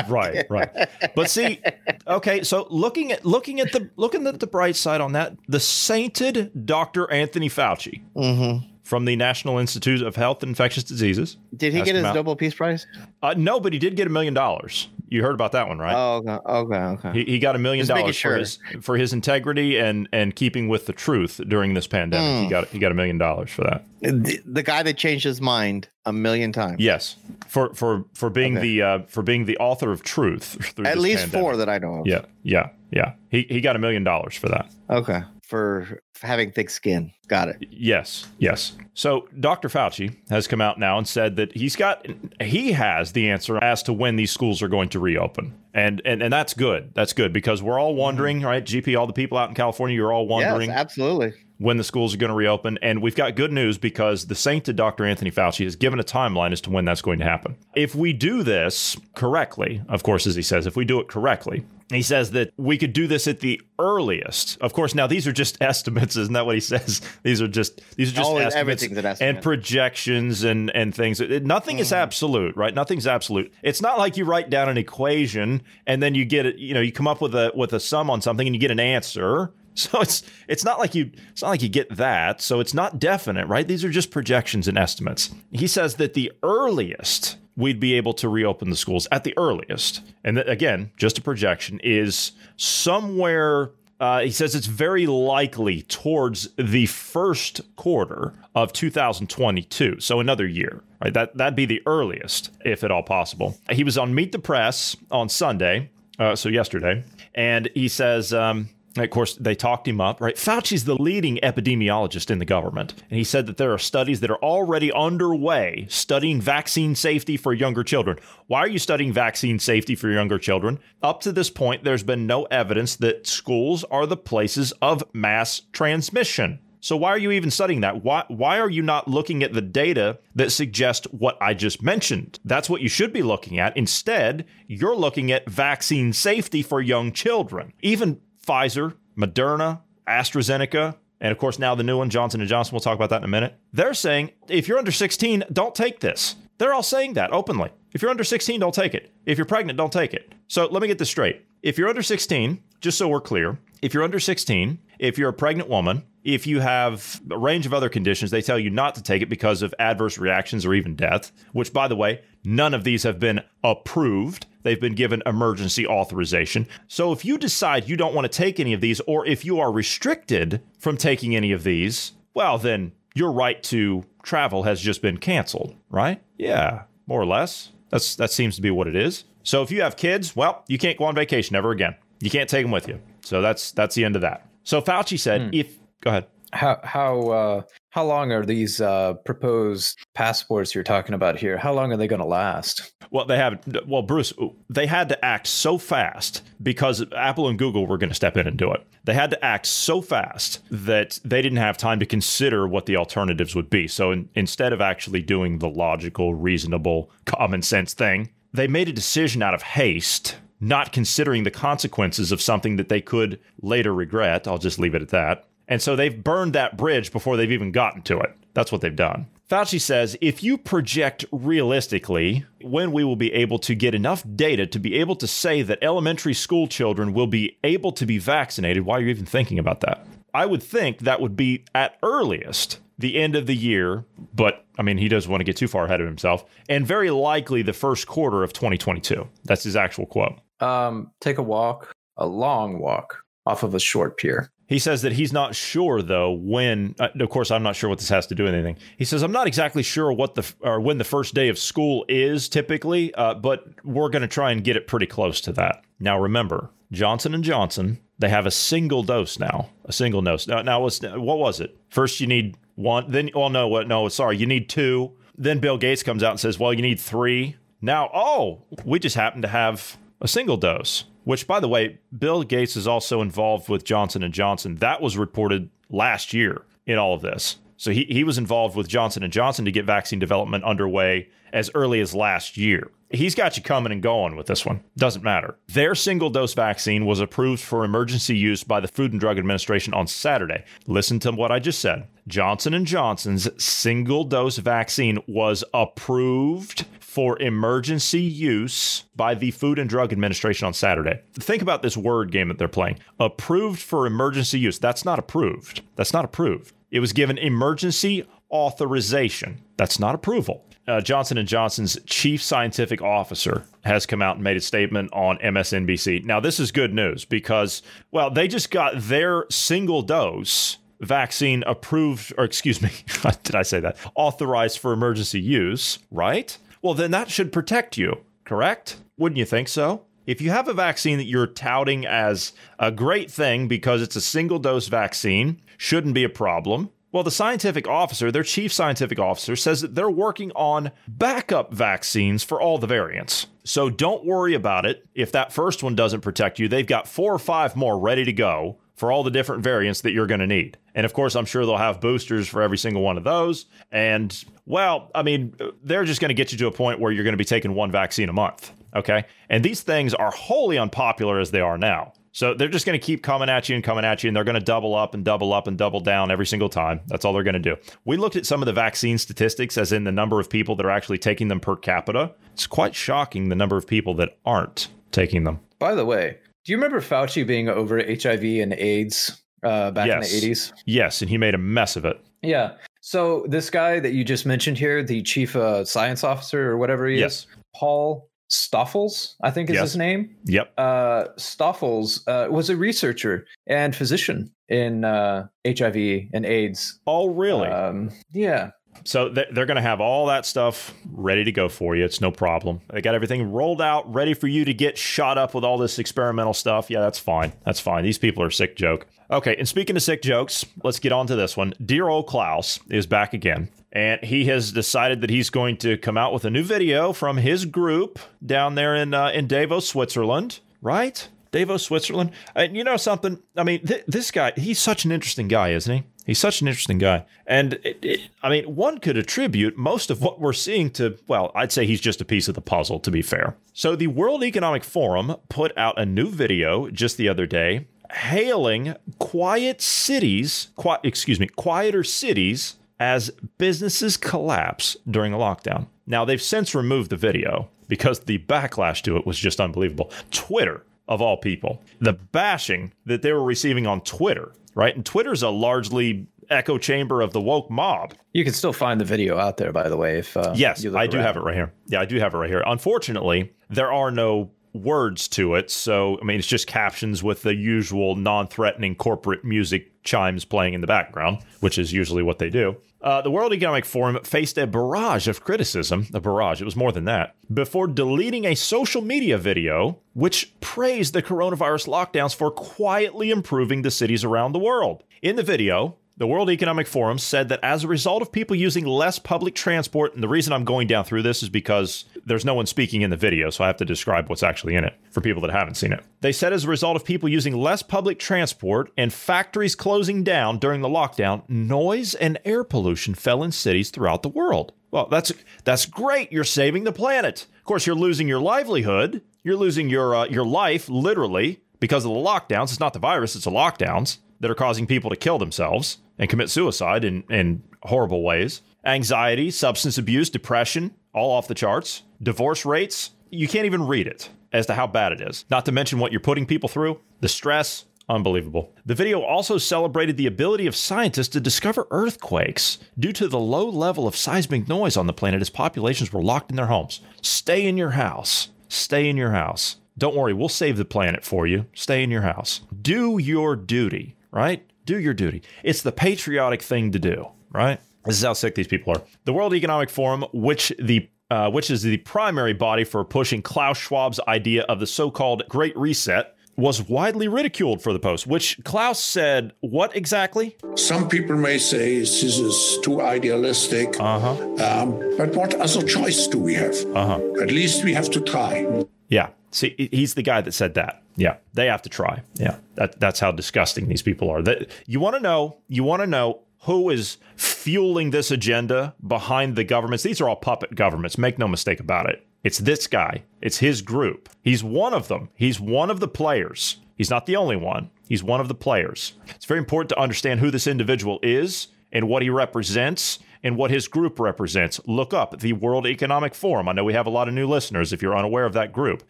Right right. But see okay so looking at looking at the looking at the bright side on that the sainted dr anthony fauci mm-hmm. from the National Institute of Health and Infectious Diseases. Did he get his Nobel Peace Prize? Uh, no, but he did get a million dollars. You heard about that one, right? Oh, okay, okay, okay. He, he got a million dollars for his for his integrity and and keeping with the truth during this pandemic. Mm. He hmm. got he got a million dollars for that. The, the, guy that changed his mind a million times. Yes, for for for being okay. the uh, for being the author of truth. At least pandemic. four that I know of. Yeah, yeah, yeah. He he got a million dollars for that. Okay for having thick skin. Got it. Yes, yes. So Dr. Fauci has come out now and said that he's got he has the answer as to when these schools are going to reopen. And and and that's good. That's good because we're all wondering, mm-hmm. right? GP, all the people out in California, you're all wondering. Yes, absolutely. When the schools are going to reopen. And we've got good news because the sainted Dr. Anthony Fauci has given a timeline as to when that's going to happen. If we do this correctly, of course, as he says, if we do it correctly, He says that we could do this at the earliest. Of course, now these are just estimates, isn't that what he says? These are just these are just Always- estimates everything's an estimate. and projections and and things. Nothing is hmm. absolute, right? Nothing's absolute. It's not like you write down an equation and then you get it. You know, you come up with a with a sum on something and you get an answer. So it's it's not like you it's not like you get that. So it's not definite, right? These are just projections and estimates. He says that the earliest we'd be able to reopen the schools at the earliest, and again, just a projection, is somewhere. Uh, he says it's very likely towards the first quarter of 2022, so another year. Right, that that'd be the earliest, if at all possible. He was on Meet the Press on Sunday, uh, so yesterday, and he says. Um, of course, they talked him up, right? Fauci's the leading epidemiologist in the government. And he said that there are studies that are already underway studying vaccine safety for younger children. Why are you studying vaccine safety for younger children? Up to this point, there's been no evidence that schools are the places of mass transmission. So why are you even studying that? Why why are you not looking at the data that suggest what I just mentioned? That's what you should be looking at. Instead, you're looking at vaccine safety for young children. Even Pfizer, Moderna, AstraZeneca, and of course now the new one, Johnson & Johnson, we'll talk about that in a minute. They're saying if you're under 16, don't take this. They're all saying that openly. If you're under 16, don't take it. If you're pregnant, don't take it. So let me get this straight. If you're under 16, just so we're clear, if you're under 16, if you're a pregnant woman, if you have a range of other conditions, they tell you not to take it because of adverse reactions or even death, which, by the way, none of these have been approved. They've been given emergency authorization. So if you decide you don't want to take any of these, or if you are restricted from taking any of these, well, then your right to travel has just been canceled, right? Yeah, more or less. That's that seems to be what it is. So if you have kids, well, you can't go on vacation ever again. You can't take them with you. So that's that's the end of that. So Fauci said, hmm. if go ahead. How how uh, how long are these uh, proposed passports you're talking about here? How long are they going to last? Well, they have. Well, Bruce, they had to act so fast because Apple and Google were going to step in and do it. They had to act so fast that they didn't have time to consider what the alternatives would be. So in, instead of actually doing the logical, reasonable, common sense thing, they made a decision out of haste, not considering the consequences of something that they could later regret. I'll just leave it at that. And so they've burned that bridge before they've even gotten to it. That's what they've done. Fauci says if you project realistically when we will be able to get enough data to be able to say that elementary school children will be able to be vaccinated, why are you even thinking about that? I would think that would be at earliest the end of the year, but I mean, he doesn't want to get too far ahead of himself, and very likely the first quarter of 2022. That's his actual quote. Um, take a walk, a long walk off of a short pier. He says that he's not sure though when. Uh, of course, I'm not sure what this has to do with anything. He says I'm not exactly sure what the or when the first day of school is typically, uh, but we're going to try and get it pretty close to that. Now, remember, Johnson and Johnson they have a single dose now, a single dose. Now, now what was it? First, you need one. Then, well, no, what? No, sorry, you need two. Then Bill Gates comes out and says, well, you need three. Now, oh, we just happen to have a single dose which by the way bill gates is also involved with johnson & johnson. That was reported last year in all of this. So he, he was involved with johnson & johnson to get vaccine development underway as early as last year. He's got you coming and going with this one. Doesn't matter. Their single dose vaccine was approved for emergency use by the food and drug administration on saturday. Listen to what i just said. Johnson & johnson's single dose vaccine was approved for emergency use by the Food and Drug Administration on Saturday. Think about this word game that they're playing. Approved for emergency use. That's not approved. That's not approved. It was given emergency authorization. That's not approval. Uh, Johnson & Johnson's chief scientific officer has come out and made a statement on MSNBC. Now, this is good news because, well, they just got their single dose vaccine approved, or excuse me, did I say that? Authorized for emergency use, right? Well, then that should protect you, correct? Wouldn't you think so? If you have a vaccine that you're touting as a great thing because it's a single dose vaccine, shouldn't be a problem. Well, the scientific officer, their chief scientific officer, says that they're working on backup vaccines for all the variants. So don't worry about it. If that first one doesn't protect you, they've got four or five more ready to go for all the different variants that you're going to need. And of course, I'm sure they'll have boosters for every single one of those. And well, I mean, they're just going to get you to a point where you're going to be taking one vaccine a month. Okay. And these things are wholly unpopular as they are now. So they're just going to keep coming at you and coming at you, and they're going to double up and double up and double down every single time. That's all they're going to do. We looked at some of the vaccine statistics, as in the number of people that are actually taking them per capita. It's quite shocking the number of people that aren't taking them. By the way, do you remember Fauci being over HIV and AIDS uh, back Yes. in the 80s? Yes, and he made a mess of it. Yeah. So this guy that you just mentioned here, the chief uh, science officer or whatever he Yes. is, Paul Stoffels, I think is Yes. his name. Yep. Uh, Stoffels uh, was a researcher and physician in uh, HIV and AIDS. Oh, really? Um, yeah. So th- they're going to have all that stuff ready to go for you. It's no problem. They got everything rolled out, ready for you to get shot up with all this experimental stuff. Yeah, that's fine. That's fine. These people are sick joke. Okay, and speaking of sick jokes, let's get on to this one. Dear old Klaus is back again, and he has decided that he's going to come out with a new video from his group down there in uh, in Davos, Switzerland. Right? Davos, Switzerland. And you know something? I mean, th- this guy, he's such an interesting guy, isn't he? He's such an interesting guy. And it, it, I mean, one could attribute most of what we're seeing to, well, I'd say he's just a piece of the puzzle, to be fair. So the World Economic Forum put out a new video just the other day hailing quiet cities, qui- excuse me, quieter cities as businesses collapse during a lockdown. Now, they've since removed the video because the backlash to it was just unbelievable. Twitter, of all people, the bashing that they were receiving on Twitter, right? And Twitter's a largely echo chamber of the woke mob. You can still find the video out there, by the way. If uh, Yes, I do around. have it right here. Yeah, I do have it right here. Unfortunately, there are no words to it. So, I mean, it's just captions with the usual non threatening corporate music chimes playing in the background, which is usually what they do. Uh, the World Economic Forum faced a barrage of criticism, a barrage, it was more than that, before deleting a social media video which praised the coronavirus lockdowns for quietly improving the cities around the world. In the video, the World Economic Forum said that as a result of people using less public transport, and the reason I'm going down through this is because there's no one speaking in the video, so I have to describe what's actually in it for people that haven't seen it. They said as a result of people using less public transport and factories closing down during the lockdown, noise and air pollution fell in cities throughout the world. Well, that's that's great. You're saving the planet. Of course, you're losing your livelihood. You're losing your uh, your life literally because of the lockdowns. It's not the virus; it's the lockdowns that are causing people to kill themselves and commit suicide in, in horrible ways. Anxiety, substance abuse, depression, all off the charts. Divorce rates, you can't even read it as to how bad it is. Not to mention what you're putting people through, the stress, unbelievable. The video also celebrated the ability of scientists to discover earthquakes due to the low level of seismic noise on the planet as populations were locked in their homes. Stay in your house. Stay in your house. Don't worry, we'll save the planet for you. Stay in your house. Do your duty, right? Do your duty. It's the patriotic thing to do, right? This is how sick these people are. The World Economic Forum, which the uh, which is the primary body for pushing Klaus Schwab's idea of the so-called Great Reset, was widely ridiculed for the post. Which Klaus said, "What exactly?" Some people may say this is too idealistic, Uh huh. um, but what other choice do we have? Uh huh. At least we have to try. Yeah. See, he's the guy that said that. Yeah, they have to try. Yeah, that, that's how disgusting these people are. That you want to know. You want to know who is fueling this agenda behind the governments. These are all puppet governments. Make no mistake about it. It's this guy. It's his group. He's one of them. He's one of the players. He's not the only one. He's one of the players. It's very important to understand who this individual is and what he represents and what his group represents. Look up the World Economic Forum. I know we have a lot of new listeners if you're unaware of that group.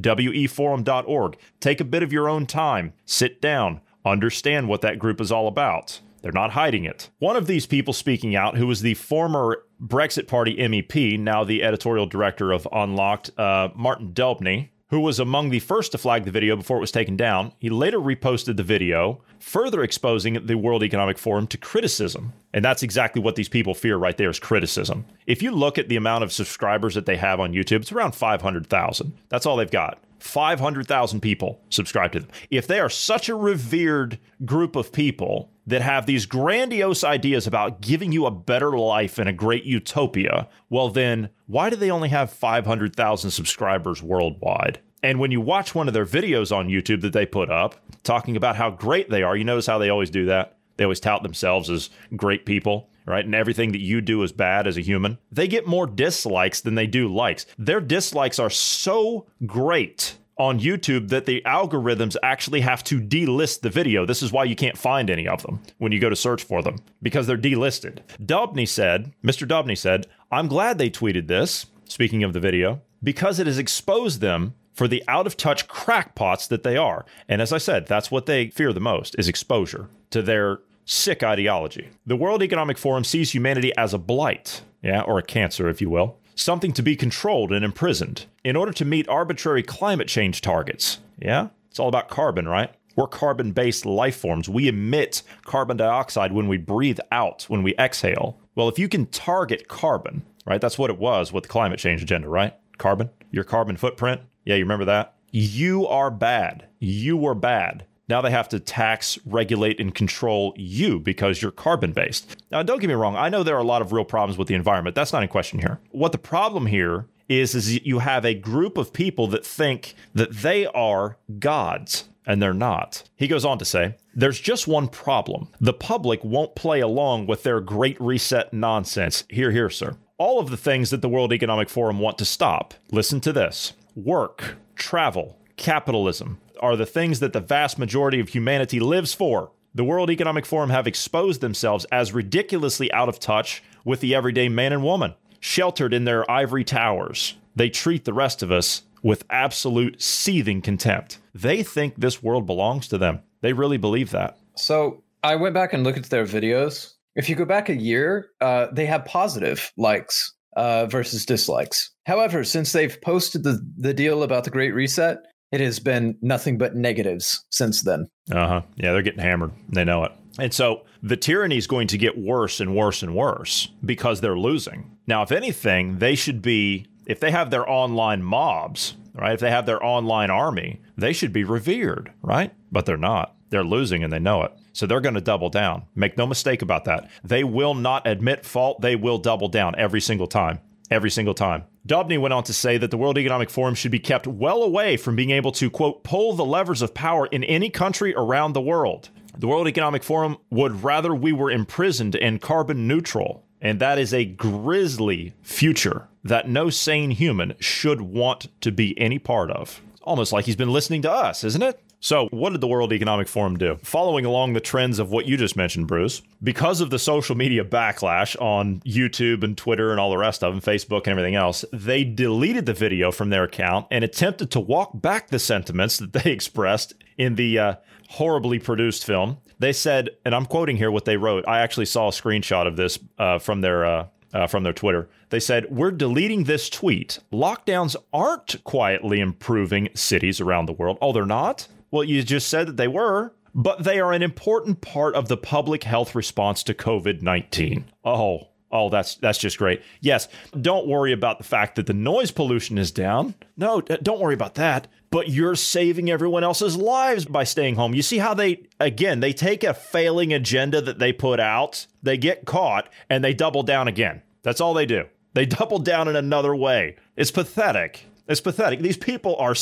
weforum.org. Take a bit of your own time, sit down, understand what that group is all about. They're not hiding it. One of these people speaking out, who was the former Brexit Party MEP, now the editorial director of Unlocked, uh, Martin Daubney, who was among the first to flag the video before it was taken down. He later reposted the video, further exposing the World Economic Forum to criticism. And that's exactly what these people fear right there is criticism. If you look at the amount of subscribers that they have on YouTube, it's around 500,000. That's all they've got. 500,000 people subscribe to them. If they are such a revered group of people that have these grandiose ideas about giving you a better life and a great utopia, well, then why do they only have 500,000 subscribers worldwide? And when you watch one of their videos on YouTube that they put up talking about how great they are, you notice how they always do that? They always tout themselves as great people, right? And everything that you do is bad as a human. They get more dislikes than they do likes. Their dislikes are so great on YouTube that the algorithms actually have to delist the video. This is why you can't find any of them when you go to search for them because they're delisted. Daubney said, Mr. Daubney said, I'm glad they tweeted this, speaking of the video, because it has exposed them for the out of touch crackpots that they are. And as I said, that's what they fear the most is exposure to their sick ideology. The World Economic Forum sees humanity as a blight, yeah, or a cancer if you will, something to be controlled and imprisoned in order to meet arbitrary climate change targets. Yeah? It's all about carbon, right? We're carbon based life forms. We emit carbon dioxide when we breathe out, when we exhale. Well, if you can target carbon, right? That's what it was with the climate change agenda, right? Carbon, your carbon footprint. Yeah, you remember that? You are bad. You were bad. Now they have to tax, regulate, and control you because you're carbon based. Now, don't get me wrong. I know there are a lot of real problems with the environment. That's not in question here. What the problem here is, is you have a group of people that think that they are gods and they're not. He goes on to say, There's just one problem. The public won't play along with their great reset nonsense. Here, here, sir. All of the things that the World Economic Forum want to stop. Listen to this work, travel, capitalism are the things that the vast majority of humanity lives for. The World Economic Forum have exposed themselves as ridiculously out of touch with the everyday man and woman, sheltered in their ivory towers. They treat the rest of us with absolute seething contempt. They think this world belongs to them. They really believe that. So I went back and looked at their videos. If you go back a year, uh, they have positive likes uh, versus dislikes. However, since they've posted the, the deal about the Great Reset, it has been nothing but negatives since then. Uh huh. Yeah, they're getting hammered. They know it. And so the tyranny is going to get worse and worse and worse because they're losing. Now, if anything, they should be, if they have their online mobs, right? If they have their online army, they should be revered, right? But they're not. They're losing and they know it. So they're going to double down. Make no mistake about that. They will not admit fault. They will double down every single time. Every single time. Daubney went on to say that the World Economic Forum should be kept well away from being able to, quote, pull the levers of power in any country around the world. The World Economic Forum would rather we were imprisoned and carbon neutral. And that is a grisly future that no sane human should want to be any part of. Almost like he's been listening to us, isn't it? So, what did the World Economic Forum do? Following along the trends of what you just mentioned, Bruce, because of the social media backlash on YouTube and Twitter and all the rest of them, Facebook and everything else, they deleted the video from their account and attempted to walk back the sentiments that they expressed in the uh, horribly produced film. They said, and I'm quoting here what they wrote. I actually saw a screenshot of this uh, from their uh, uh, from their Twitter. They said, We're deleting this tweet. Lockdowns aren't quietly improving cities around the world. Oh, they're not? Well, you just said that they were, but they are an important part of the public health response to COVID 19. Oh, Oh, that's that's just great. Yes, don't worry about the fact that the noise pollution is down. No, don't worry about that. But you're saving everyone else's lives by staying home. You see how they again, they take a failing agenda that they put out, they get caught and they double down again. That's all they do. They double down in another way. It's pathetic. It's pathetic. These people are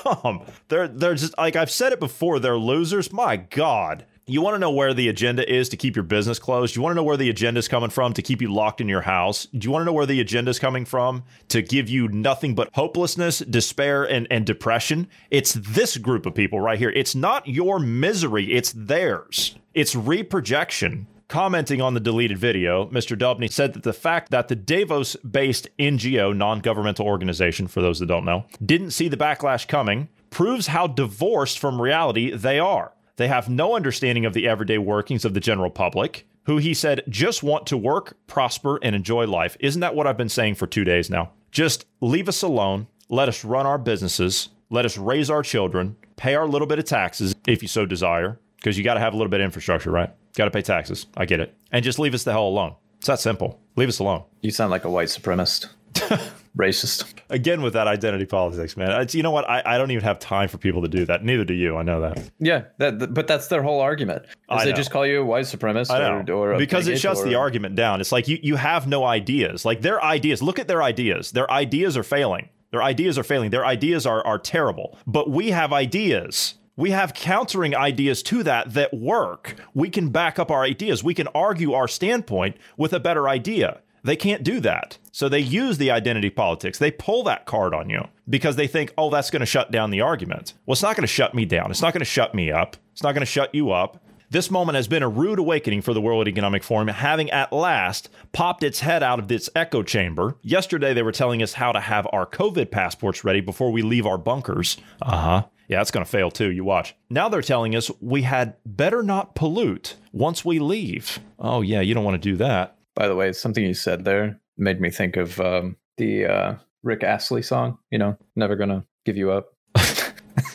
scum. They're they're just like I've said it before. They're losers. My God. You want to know where the agenda is to keep your business closed? You want to know where the agenda is coming from to keep you locked in your house? Do you want to know where the agenda is coming from to give you nothing but hopelessness, despair, and, and depression? It's this group of people right here. It's not your misery, it's theirs. It's reprojection. Commenting on the deleted video, Mr. Daubney said that the fact that the Davos based NGO, non governmental organization, for those that don't know, didn't see the backlash coming proves how divorced from reality they are. They have no understanding of the everyday workings of the general public, who he said just want to work, prosper, and enjoy life. Isn't that what I've been saying for two days now? Just leave us alone, let us run our businesses, let us raise our children, pay our little bit of taxes if you so desire, because you got to have a little bit of infrastructure, right? Got to pay taxes. I get it. And just leave us the hell alone. It's that simple. Leave us alone. You sound like a white supremacist. Racist. Again, with that identity politics, man. It's, you know what? I, I don't even have time for people to do that. Neither do you. I know that. Yeah, that, but that's their whole argument. Is they just call you a white supremacist I know. or, or because it shuts or, the argument down. It's like you, you have no ideas. Like their ideas, look at their ideas. Their ideas are failing. Their ideas are failing. Their ideas are, are terrible. But we have ideas. We have countering ideas to that that work. We can back up our ideas. We can argue our standpoint with a better idea. They can't do that. So they use the identity politics. They pull that card on you because they think, oh, that's going to shut down the argument. Well, it's not going to shut me down. It's not going to shut me up. It's not going to shut you up. This moment has been a rude awakening for the World Economic Forum, having at last popped its head out of its echo chamber. Yesterday, they were telling us how to have our COVID passports ready before we leave our bunkers. Uh huh. Yeah, it's going to fail too. You watch. Now they're telling us we had better not pollute once we leave. Oh, yeah, you don't want to do that. By the way, something you said there made me think of um, the uh, Rick Astley song, you know, Never Gonna Give You Up.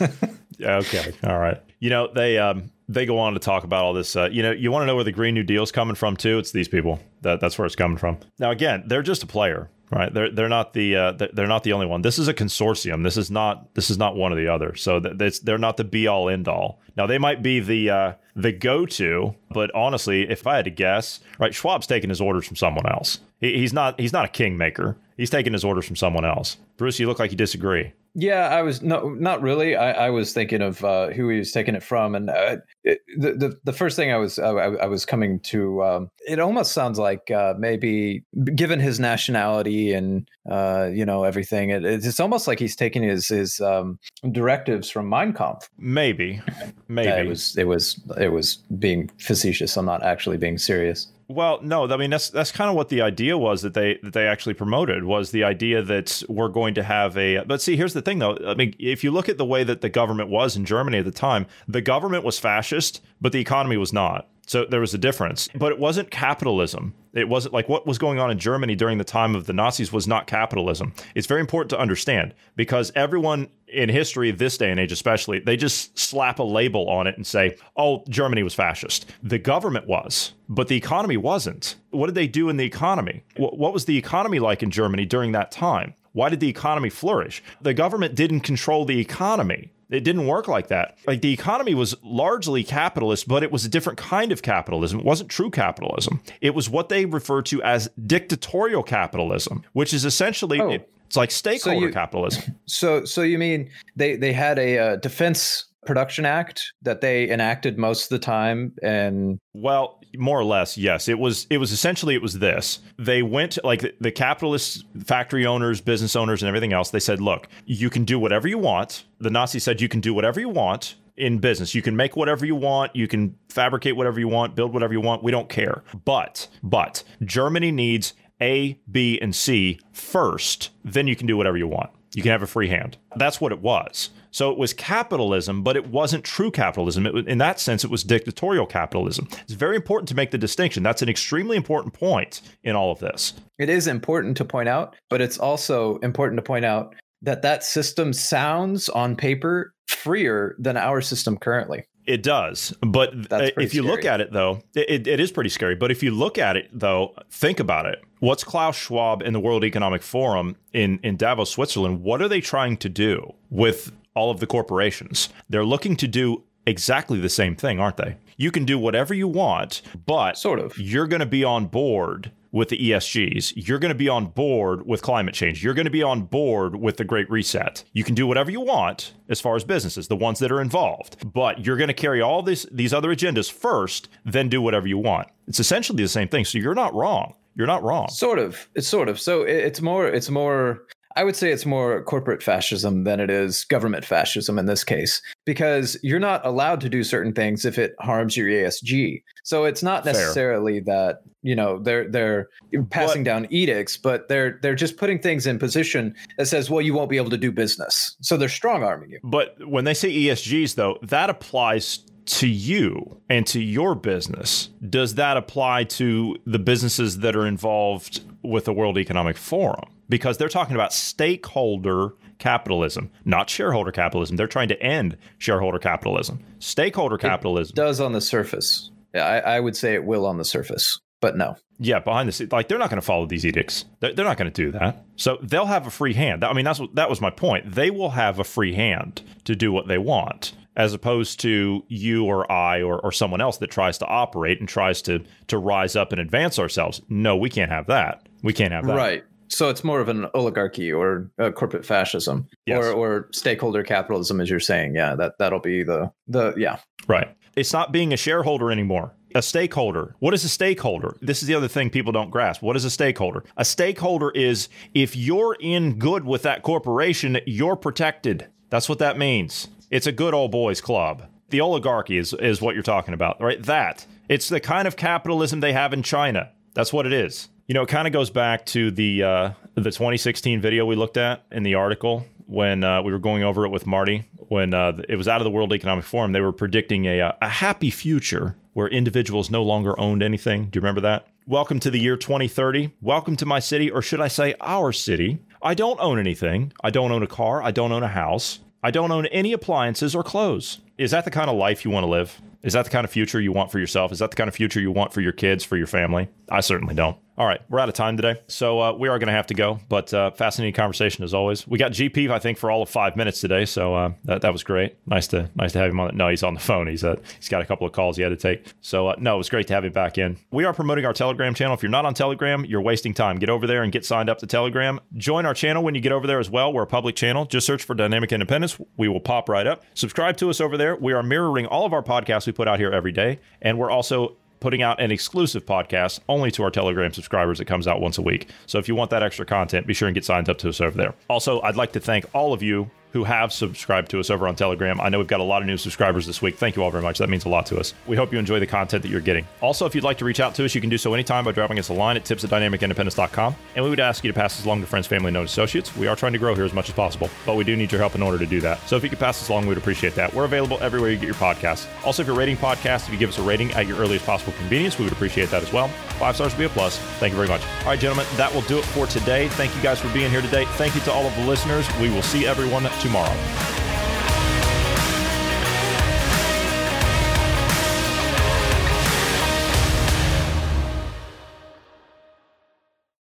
okay. All right. You know, they um, they go on to talk about all this. Uh, you know, you want to know where the Green New Deal's coming from too? It's these people. That that's where it's coming from. Now, again, they're just a player, right? They're they're not the uh, they're not the only one. This is a consortium. This is not this is not one or the other. So that's they're not the be all end all. Now they might be the uh, the go to, but honestly, if I had to guess, right, Schwab's taking his orders from someone else. He, he's not he's not a kingmaker. He's taking his orders from someone else. Bruce, you look like you disagree. Yeah, I was no, not really. I, I was thinking of uh, who he was taking it from, and uh, it, the, the the first thing I was I, I was coming to. Um, it almost sounds like uh, maybe given his nationality and uh, you know everything, it, it's almost like he's taking his his um, directives from Mein Kampf. Maybe, maybe yeah, it was it was it was being facetious. I'm not actually being serious. Well, no, I mean that's that's kind of what the idea was that they that they actually promoted was the idea that we're going to have a. But see, here's the thing, though. I mean, if you look at the way that the government was in Germany at the time, the government was fascist, but the economy was not. So there was a difference, but it wasn't capitalism. It wasn't like what was going on in Germany during the time of the Nazis was not capitalism. It's very important to understand because everyone in history, this day and age especially, they just slap a label on it and say, oh, Germany was fascist. The government was, but the economy wasn't. What did they do in the economy? What was the economy like in Germany during that time? Why did the economy flourish? The government didn't control the economy. It didn't work like that. Like the economy was largely capitalist, but it was a different kind of capitalism. It wasn't true capitalism. It was what they refer to as dictatorial capitalism, which is essentially oh. it's like stakeholder so you, capitalism. So, so you mean they they had a uh, defense production act that they enacted most of the time and well more or less yes it was it was essentially it was this. They went like the, the capitalist factory owners business owners and everything else they said look you can do whatever you want. The nazis said you can do whatever you want in business. You can make whatever you want. You can fabricate whatever you want build whatever you want. We don't care. But but germany needs a b and c first. Then you can do whatever you want. You can have a free hand. That's what it was so it was capitalism, but it wasn't true capitalism. Was, in that sense, it was dictatorial capitalism. It's very important to make the distinction. That's an extremely important point in all of this. It is important to point out, but it's also important to point out that that system sounds on paper freer than our system currently. It does. But if you scary. look at it, though, it, it is pretty scary. But if you look at it, though, think about it. What's Klaus Schwab and the World Economic Forum in, in Davos, Switzerland? What are they trying to do with all of the corporations. They're looking to do exactly the same thing, aren't they? You can do whatever you want, but sort of you're going to be on board with the ESGs. You're going to be on board with climate change. You're going to be on board with the Great Reset. You can do whatever you want as far as businesses, the ones that are involved, but you're going to carry all these these other agendas first, then do whatever you want. It's essentially the same thing. So you're not wrong. You're not wrong. Sort of. It's sort of. So it's more. It's more I would say it's more corporate fascism than it is government fascism in this case, because you're not allowed to do certain things if it harms your ESG. So it's not necessarily Fair. that you know they're they're passing but, down edicts, but they're they're just putting things in position that says, well, you won't be able to do business. So they're strong arming you. But when they say ESGs, though, that applies to you and to your business. Does that apply to the businesses that are involved with the World Economic Forum? because they're talking about stakeholder capitalism, not shareholder capitalism. They're trying to end shareholder capitalism. Stakeholder capitalism it does on the surface. Yeah, I, I, would say it will on the surface, but no. Yeah, behind the scenes, like they're not going to follow these edicts. They're, they're not going to do that. So they'll have a free hand. I mean, that's what that was my point. They will have a free hand to do what they want as opposed to you or I or, or someone else that tries to operate and tries to to rise up and advance ourselves. No, we can't have that. We can't have that. Right. So it's more of an oligarchy or uh, corporate fascism Yes. or, or stakeholder capitalism, as you're saying. Yeah, that that'll be the the yeah. Right. It's not being a shareholder anymore. A stakeholder. What is a stakeholder? This is the other thing people don't grasp. What is a stakeholder? A stakeholder is if you're in good with that corporation, you're protected. That's what that means. It's a good old boys club. The oligarchy is, is what you're talking about, right? That. It's the kind of capitalism they have in China. That's what it is. You know, it kind of goes back to the uh, the 2016 video we looked at in the article when uh, we were going over it with Marty. When uh, it was out of the World Economic Forum, they were predicting a, uh, a happy future where individuals no longer owned anything. Do you remember that? Welcome to the year 2030. Welcome to my city, or should I say our city? I don't own anything. I don't own a car. I don't own a house. I don't own any appliances or clothes. Is that the kind of life you want to live? Is that the kind of future you want for yourself? Is that the kind of future you want for your kids, for your family? I certainly don't. All right, we're out of time today, so uh, we are going to have to go. But uh, fascinating conversation as always. We got GP, I think, for all of five minutes today, so uh, that, that was great. Nice to nice to have him on. No, he's on the phone. He's uh, he's got a couple of calls he had to take. So uh, no, it was great to have him back in. We are promoting our Telegram channel. If you're not on Telegram, you're wasting time. Get over there and get signed up to Telegram. Join our channel when you get over there as well. We're a public channel. Just search for Dynamic Independence. We will pop right up. Subscribe to us over there. We are mirroring all of our podcasts we put out here every day, and we're also putting out an exclusive podcast only to our Telegram subscribers that comes out once a week. So if you want that extra content, be sure and get signed up to us over there. Also, I'd like to thank all of you who have subscribed to us over on Telegram. I know we've got a lot of new subscribers this week. Thank you all very much. That means a lot to us. We hope you enjoy the content that you're getting. Also, if you'd like to reach out to us, you can do so anytime by dropping us a line at tips at dynamicindependence.com. And we would ask you to pass this along to friends, family, and known associates. We are trying to grow here as much as possible, but we do need your help in order to do that. So if you could pass this along, we'd appreciate that. We're available everywhere you get your podcasts. Also, if you're rating podcasts, if you give us a rating at your earliest possible convenience, we would appreciate that as well. Five stars would be a plus. Thank you very much. All right, gentlemen, that will do it for today. Thank you guys for being here today. Thank you to all of the listeners. We will see everyone tomorrow.